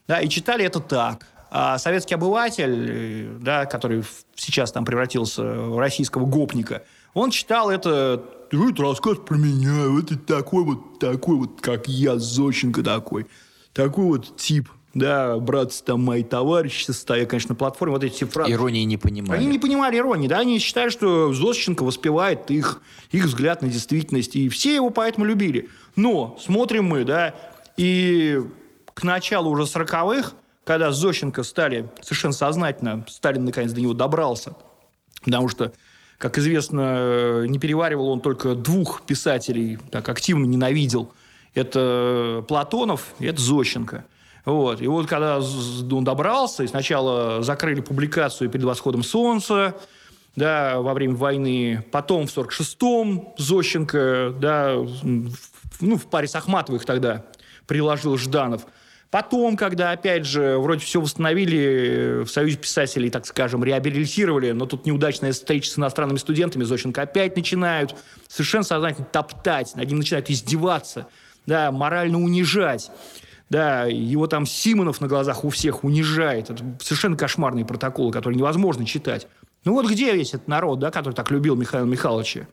да, и читали это так. А советский обыватель, э, да, который сейчас там превратился в российского гопника, он читал это, это рассказ про меня, вот такой вот, такой вот, как я, Зощенко такой. Такой вот тип да, братцы там мои товарищи, стоя, конечно, на платформе, вот эти фразы. Иронии не понимали. Они не понимали иронии, да, они считали, что Зощенко воспевает их, их взгляд на действительность, и все его поэтому любили. Но смотрим мы, да, и к началу уже сороковых, когда Зощенко стали совершенно сознательно, Сталин наконец до него добрался, потому что, как известно, не переваривал он только двух писателей, так активно ненавидел. Это Платонов и это Зощенко – вот. И вот когда он добрался, и сначала закрыли публикацию перед восходом солнца, да, во время войны, потом в 46-м Зощенко, да, ну, в паре с Ахматовых тогда приложил Жданов. Потом, когда, опять же, вроде все восстановили, в Союзе писателей, так скажем, реабилитировали, но тут неудачная встреча с иностранными студентами, Зощенко опять начинают совершенно сознательно топтать, над ним начинают издеваться, да, морально унижать. Да, его там Симонов на глазах у всех унижает. Это совершенно кошмарные протоколы, которые невозможно читать. Ну вот где весь этот народ, да, который так любил Михаила Михайловича?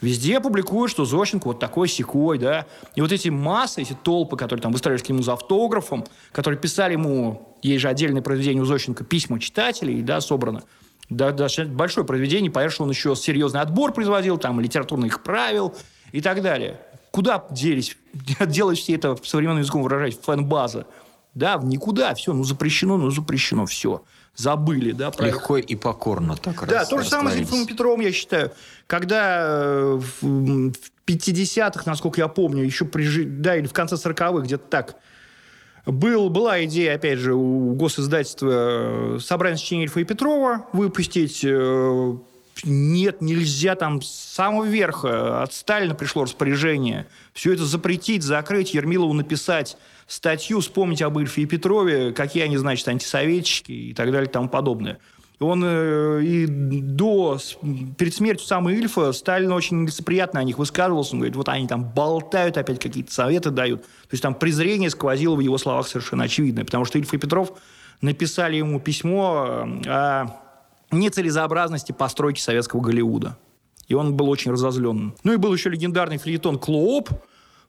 Везде публикуют, что Зощенко вот такой секой, да. И вот эти массы, эти толпы, которые там выстраивались к нему за автографом, которые писали ему, есть же отдельное произведение у Зощенко, письма читателей, да, собрано. Да, да, большое произведение, что он еще серьезный отбор производил, там, литературных правил и так далее. Куда делись, делать все это современным языком выражать, фэн-база? Да, в никуда, все, ну запрещено, ну запрещено, все. Забыли, да. Про Легко и покорно так Да, то же самое с Ильфом Петровым, я считаю. Когда э, в 50-х, насколько я помню, еще при, да, или в конце 40-х, где-то так, был, была идея, опять же, у госиздательства э, собрание сочинений Ильфа и Петрова выпустить э, нет, нельзя, там с самого верха от Сталина пришло распоряжение все это запретить, закрыть, Ермилову написать статью, вспомнить об Ильфе и Петрове, какие они, значит, антисоветчики и так далее и тому подобное. Он э, и до, перед смертью самого Ильфа Сталин очень лицеприятно о них высказывался. Он говорит, вот они там болтают, опять какие-то советы дают. То есть там презрение сквозило в его словах совершенно очевидное. Потому что Ильф и Петров написали ему письмо э, о нецелесообразности постройки советского Голливуда. И он был очень разозлен. Ну и был еще легендарный филетон «Клооп»,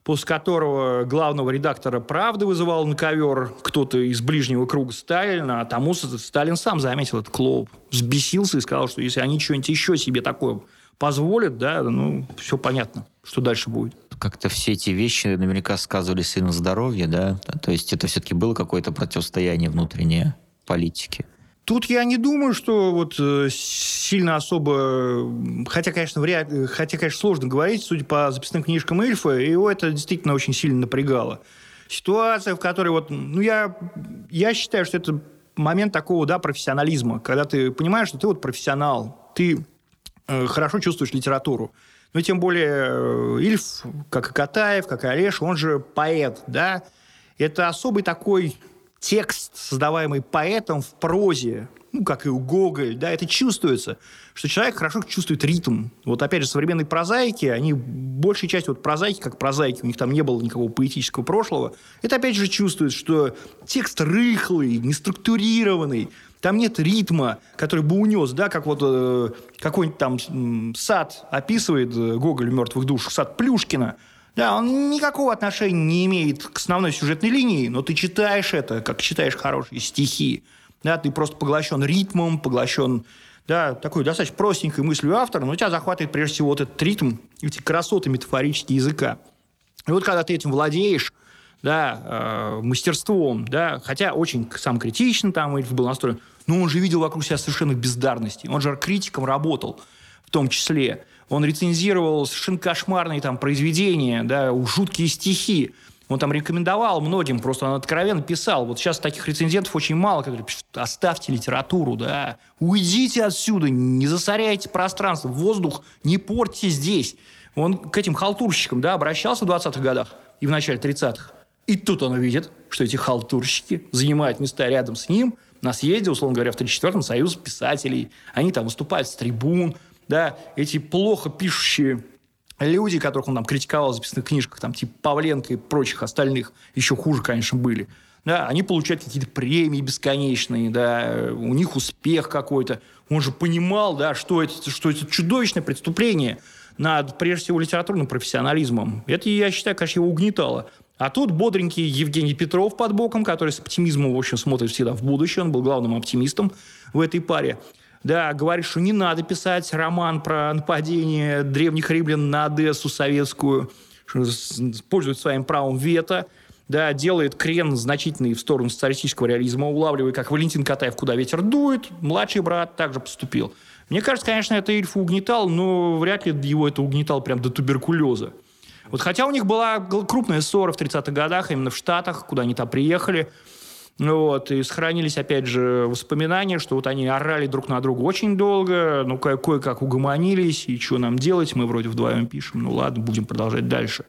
после которого главного редактора «Правды» вызывал на ковер кто-то из ближнего круга Сталина, а тому Сталин сам заметил этот клоуп, взбесился и сказал, что если они что-нибудь еще себе такое позволят, да, ну, все понятно, что дальше будет. Как-то все эти вещи наверняка сказывались и на здоровье, да? То есть это все-таки было какое-то противостояние внутреннее политики. Тут я не думаю, что вот э, сильно особо... Хотя, конечно, вряд... хотя, конечно, сложно говорить, судя по записным книжкам Ильфа, его это действительно очень сильно напрягало. ситуация, в которой вот, ну, я, я считаю, что это момент такого, да, профессионализма, когда ты понимаешь, что ты вот профессионал, ты э, хорошо чувствуешь литературу. Ну, тем более э, Ильф, как и Катаев, как и Олеж, он же поэт, да. Это особый такой текст, создаваемый поэтом в прозе, ну, как и у Гоголь, да, это чувствуется, что человек хорошо чувствует ритм. Вот, опять же, современные прозаики, они, большей частью вот прозаики, как прозаики, у них там не было никакого поэтического прошлого, это, опять же, чувствует, что текст рыхлый, неструктурированный, там нет ритма, который бы унес, да, как вот э, какой-нибудь там сад описывает э, Гоголь «Мертвых душах», сад Плюшкина, да, он никакого отношения не имеет к основной сюжетной линии, но ты читаешь это, как читаешь хорошие стихи. Да, ты просто поглощен ритмом, поглощен да, такой достаточно простенькой мыслью автора, но тебя захватывает прежде всего вот этот ритм, эти красоты метафорические языка. И вот когда ты этим владеешь, да, э, мастерством, да, хотя очень сам критично там был настроен, но он же видел вокруг себя совершенно бездарности. Он же критиком работал в том числе. Он рецензировал совершенно кошмарные там произведения, да, жуткие стихи. Он там рекомендовал многим, просто он откровенно писал. Вот сейчас таких рецензентов очень мало, которые пишут, оставьте литературу, да, уйдите отсюда, не засоряйте пространство, воздух не портите здесь. Он к этим халтурщикам, да, обращался в 20-х годах и в начале 30-х. И тут он увидит, что эти халтурщики занимают места рядом с ним на съезде, условно говоря, в 34-м Союз писателей. Они там выступают с трибун, да, эти плохо пишущие люди, которых он там критиковал в записных книжках, там, типа Павленко и прочих остальных, еще хуже, конечно, были, да, они получают какие-то премии бесконечные, да, у них успех какой-то. Он же понимал, да, что это, что это чудовищное преступление над, прежде всего, литературным профессионализмом. Это, я считаю, конечно, его угнетало. А тут бодренький Евгений Петров под боком, который с оптимизмом, в общем, смотрит всегда в будущее. Он был главным оптимистом в этой паре да, говорит, что не надо писать роман про нападение древних римлян на Одессу советскую, пользуется своим правом вето, да, делает крен значительный в сторону социалистического реализма, улавливая, как Валентин Катаев, куда ветер дует, младший брат также поступил. Мне кажется, конечно, это Ильфа угнетал, но вряд ли его это угнетал прям до туберкулеза. Вот хотя у них была крупная ссора в 30-х годах, именно в Штатах, куда они там приехали, вот, и сохранились, опять же, воспоминания, что вот они орали друг на друга очень долго, ну, кое-как угомонились, и что нам делать, мы вроде вдвоем пишем, ну, ладно, будем продолжать дальше.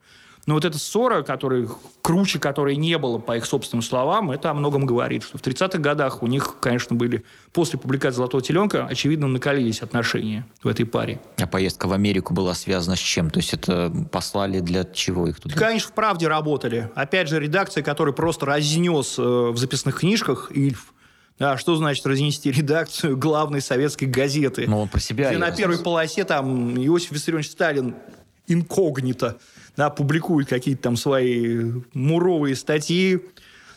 Но вот эта ссора, которой, круче которой не было, по их собственным словам, это о многом говорит. Что в 30-х годах у них, конечно, были, после публикации «Золотого теленка», очевидно, накалились отношения в этой паре. А поездка в Америку была связана с чем? То есть это послали для чего их туда? Конечно, в «Правде» работали. Опять же, редакция, которая просто разнес э, в записных книжках Ильф, да, что значит разнести редакцию главной советской газеты? Ну, он про себя. Где на первой полосе там Иосиф Виссарионович Сталин инкогнито да, публикует какие-то там свои муровые статьи,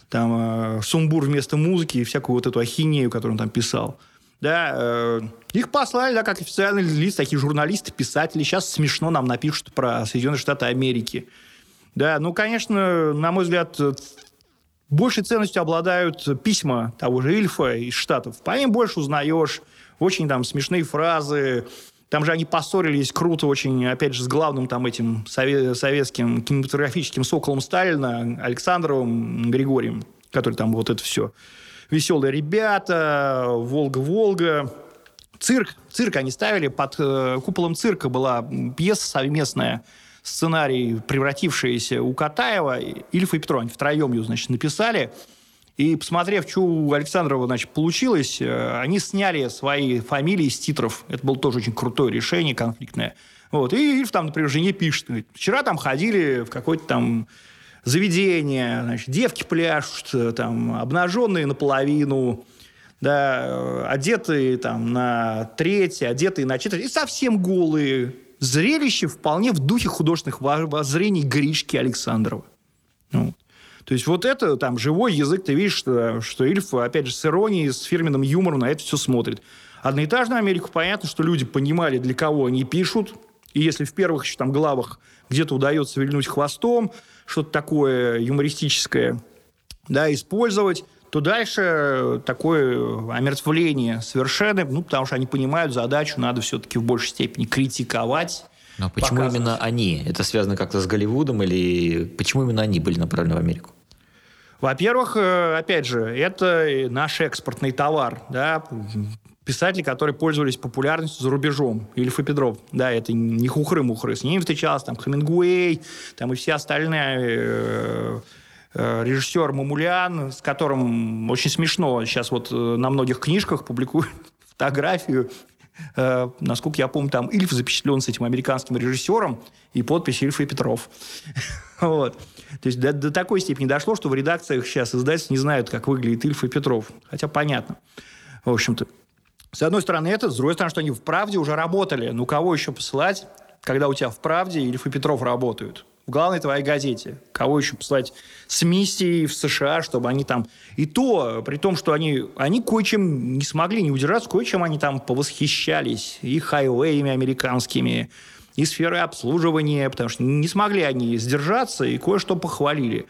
там, э, сумбур вместо музыки и всякую вот эту ахинею, которую он там писал. Да, э, их послали, да, как официальный лист, такие журналисты, писатели. Сейчас смешно нам напишут про Соединенные Штаты Америки. Да, ну, конечно, на мой взгляд, большей ценностью обладают письма того же Ильфа из Штатов. По ним больше узнаешь, очень там смешные фразы, там же они поссорились круто очень, опять же, с главным там этим советским кинематографическим соколом Сталина, Александровым Григорием, который там вот это все. Веселые ребята, Волга-Волга. Цирк. Цирк они ставили. Под э, куполом цирка была пьеса совместная, сценарий, превратившийся у Катаева. Ильфа и Петров, они втроем ее, значит, написали. И посмотрев, что у Александрова значит, получилось, э, они сняли свои фамилии с титров. Это было тоже очень крутое решение, конфликтное. Вот. И Ильф там, например, жене пишет. Вчера там ходили в какое-то там заведение, значит, девки пляшут, э, там, обнаженные наполовину, да, э, одетые там на треть, одетые на четверть, и совсем голые. Зрелище вполне в духе художественных воззрений Гришки Александрова. Ну. То есть вот это там живой язык, ты видишь, что, что Ильф, опять же, с иронией, с фирменным юмором на это все смотрит. Одноэтажную Америку понятно, что люди понимали, для кого они пишут, и если в первых еще там главах где-то удается вильнуть хвостом, что-то такое юмористическое, да, использовать, то дальше такое омертвление совершенно, ну, потому что они понимают задачу, надо все-таки в большей степени критиковать, но почему показывать. именно они? Это связано как-то с Голливудом или почему именно они были направлены в Америку? Во-первых, э, опять же, это наш экспортный товар, да, писатели, которые пользовались популярностью за рубежом. Ильф и Петров. Да, это не хухры-мухры. С ними встречался там Хемингуэй, там и все остальные э, э, режиссер Мамулян, с которым очень смешно сейчас вот на многих книжках публикуют фотографию Э, насколько я помню, там Ильф запечатлен с этим американским режиссером и подпись Ильф и Петров. вот. То есть до, до такой степени дошло, что в редакциях сейчас издательств не знают, как выглядит Ильф и Петров. Хотя понятно. В общем-то. С одной стороны это, с другой стороны, что они в «Правде» уже работали. Ну, кого еще посылать, когда у тебя в «Правде» Ильф и Петров работают? В главной твоей газете. Кого еще послать с миссией в США, чтобы они там... И то, при том, что они, они кое-чем не смогли не удержаться, кое-чем они там повосхищались. И хайвеями американскими, и сферой обслуживания, потому что не смогли они сдержаться и кое-что похвалили.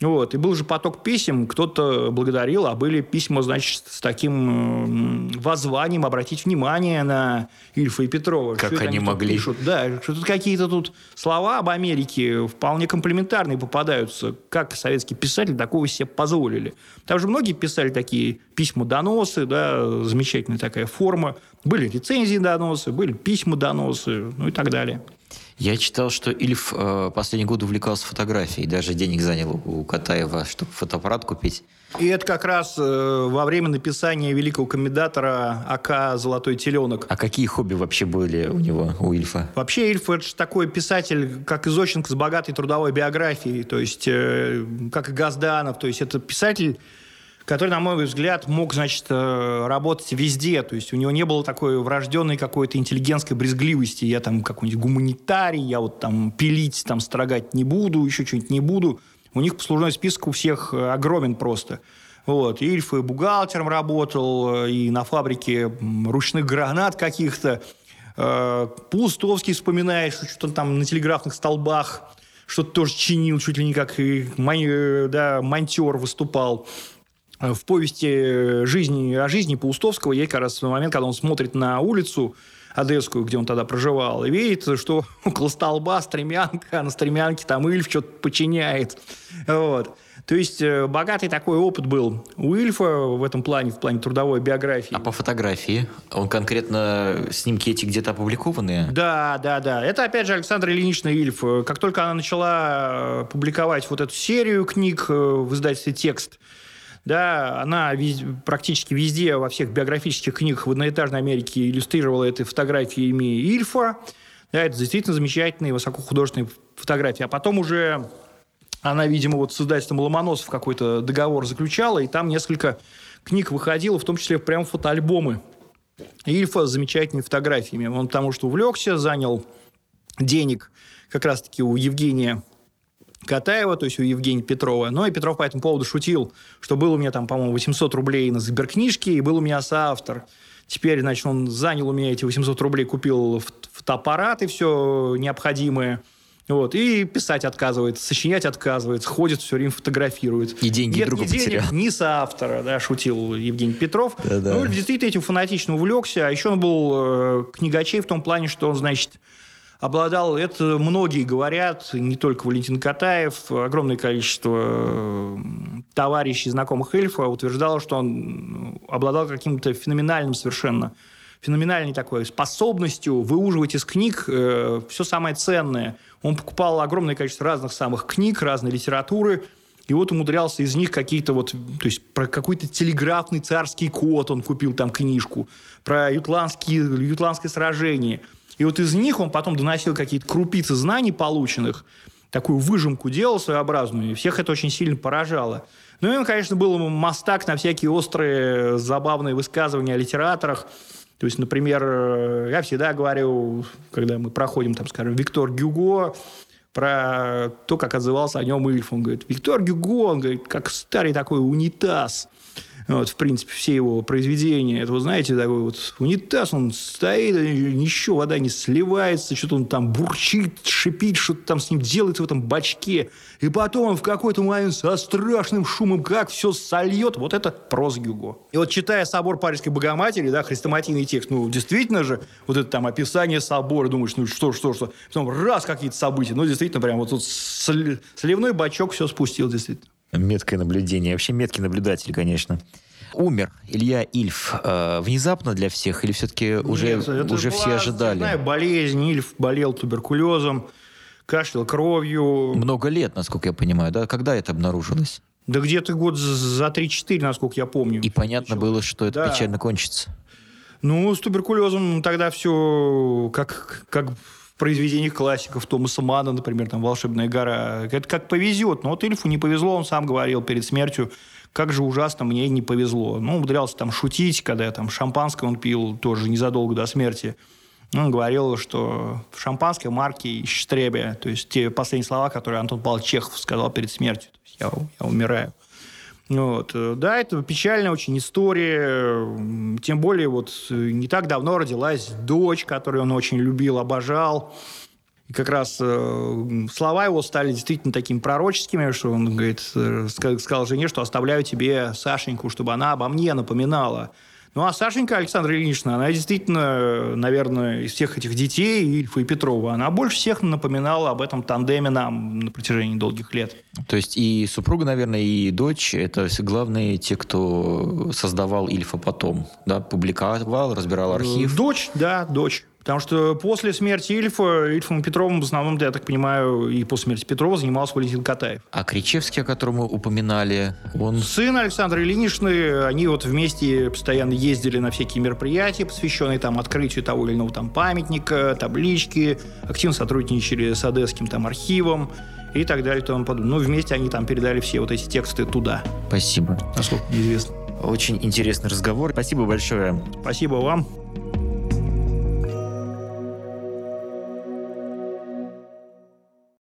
Вот. И был же поток писем, кто-то благодарил, а были письма, значит, с таким воззванием обратить внимание на Ильфа и Петрова. Как они, они могли. Пишут. Да, что тут какие-то тут слова об Америке вполне комплементарные попадаются. Как советские писатели такого себе позволили. Там же многие писали такие письма-доносы, да, замечательная такая форма. Были рецензии-доносы, были письма-доносы, ну и так далее. Я читал, что Ильф э, последние годы увлекался фотографией, даже денег занял у Катаева, чтобы фотоаппарат купить. И это как раз э, во время написания великого комендатора АК «Золотой теленок». А какие хобби вообще были у него, у Ильфа? Вообще Ильф – это же такой писатель, как Изощенко, с богатой трудовой биографией, то есть э, как и Газданов, то есть это писатель, который, на мой взгляд, мог, значит, э, работать везде. То есть у него не было такой врожденной какой-то интеллигентской брезгливости. Я там какой-нибудь гуманитарий, я вот там пилить, там строгать не буду, еще что-нибудь не буду. У них послужной список у всех э, огромен просто. Вот. Ильф и бухгалтером работал, э, и на фабрике ручных гранат каких-то. Пустовский вспоминаешь, что-то там на телеграфных столбах что-то тоже чинил, чуть ли не как и да, монтер выступал. Э, в повести э, жизни, о жизни Паустовского есть как раз момент, когда он смотрит на улицу Одесскую, где он тогда проживал, и видит, что около столба стремянка, а на стремянке там Ильф что-то починяет. Вот. То есть э, богатый такой опыт был у Ильфа в этом плане, в плане трудовой биографии. А по фотографии? Он конкретно, снимки эти где-то опубликованы? Да, да, да. Это, опять же, Александра Ильинична Ильф. Как только она начала публиковать вот эту серию книг в издательстве «Текст», да, она вез, практически везде, во всех биографических книгах в одноэтажной Америке иллюстрировала это фотографиями Ильфа. Да, это действительно замечательные высокохудожественные фотографии. А потом уже она, видимо, вот с издательством Ломоносов какой-то договор заключала, и там несколько книг выходило, в том числе прям фотоальбомы Ильфа с замечательными фотографиями. Он потому что увлекся, занял денег как раз-таки у Евгения Катаева, то есть у Евгения Петрова. Но и Петров по этому поводу шутил, что был у меня там, по-моему, 800 рублей на сберкнижке, и был у меня соавтор. Теперь, значит, он занял у меня эти 800 рублей, купил фотоаппарат и все необходимое. Вот, и писать отказывается, сочинять отказывается, ходит все время фотографирует. И деньги Нет друга ни денег, потерял. ни соавтора, да, шутил Евгений Петров. Да-да. Ну, действительно этим фанатично увлекся. А еще он был э, книгачей в том плане, что он, значит, обладал, это многие говорят, не только Валентин Катаев, огромное количество э, товарищей, знакомых Эльфа утверждало, что он обладал каким-то феноменальным совершенно феноменальной такой способностью выуживать из книг э, все самое ценное. Он покупал огромное количество разных самых книг, разной литературы, и вот умудрялся из них какие-то вот, то есть про какой-то телеграфный царский код он купил там книжку, про ютландские, ютландское сражение – и вот из них он потом доносил какие-то крупицы знаний полученных, такую выжимку делал своеобразную, и всех это очень сильно поражало. Ну и он, конечно, был мастак на всякие острые, забавные высказывания о литераторах. То есть, например, э, я всегда говорю, когда мы проходим, там, скажем, Виктор Гюго, про то, как отзывался о нем Ильф. Он говорит, Виктор Гюго, он говорит, как старый такой унитаз. Вот, в принципе, все его произведения. Это, вы знаете, такой вот унитаз, он стоит, ничего, вода не сливается, что-то он там бурчит, шипит, что-то там с ним делается в этом бачке. И потом он в какой-то момент со страшным шумом как все сольет. Вот это проза Гюго. И вот читая собор Парижской Богоматери, да, хрестоматийный текст, ну, действительно же, вот это там описание собора, думаешь, ну, что, что, что. Потом раз какие-то события, ну, действительно, прям вот тут сливной бачок все спустил, действительно. Меткое наблюдение. Вообще меткий наблюдатель, конечно. Умер Илья Ильф э, внезапно для всех или все-таки уже, Нет, уже все ожидали? Знаю, болезнь. Ильф болел туберкулезом, кашлял кровью. Много лет, насколько я понимаю, да? Когда это обнаружилось? Да где-то год за 3-4, насколько я помню. И понятно было, что это Да. печально кончится. Ну, с туберкулезом тогда все как, как произведениях классиков Томаса Мана, например, там «Волшебная гора». Это как повезет. Но вот Ильфу не повезло, он сам говорил перед смертью, как же ужасно мне не повезло. Ну, умудрялся там шутить, когда там шампанское он пил тоже незадолго до смерти. Он говорил, что шампанское марки Штребе, то есть те последние слова, которые Антон Павлович Чехов сказал перед смертью. То есть я, я умираю. Вот. э, Да, это печальная очень история. Тем более, вот э, не так давно родилась дочь, которую он очень любил, обожал. И как раз э, слова его стали действительно такими пророческими, что он говорит, э, ска- сказал жене, что оставляю тебе Сашеньку, чтобы она обо мне напоминала. Ну, а Сашенька Александра Ильинична, она действительно, э, наверное, из всех этих детей, Ильфа и Петрова, она больше всех напоминала об этом тандеме нам на протяжении долгих лет. То есть и супруга, наверное, и дочь – это все главные те, кто создавал Ильфа потом, да, публиковал, разбирал архив. Дочь, да, дочь. Потому что после смерти Ильфа, Ильфом Петровым, в основном, я так понимаю, и после смерти Петрова занимался Валентин Катаев. А Кричевский, о котором мы упоминали, он... Сын Александра Ильиничны, они вот вместе постоянно ездили на всякие мероприятия, посвященные там открытию того или иного там памятника, таблички, активно сотрудничали с Одесским там архивом и так далее и тому подобное. Ну, вместе они там передали все вот эти тексты туда, Спасибо. насколько мне известно. Очень интересный разговор. Спасибо большое. Спасибо вам.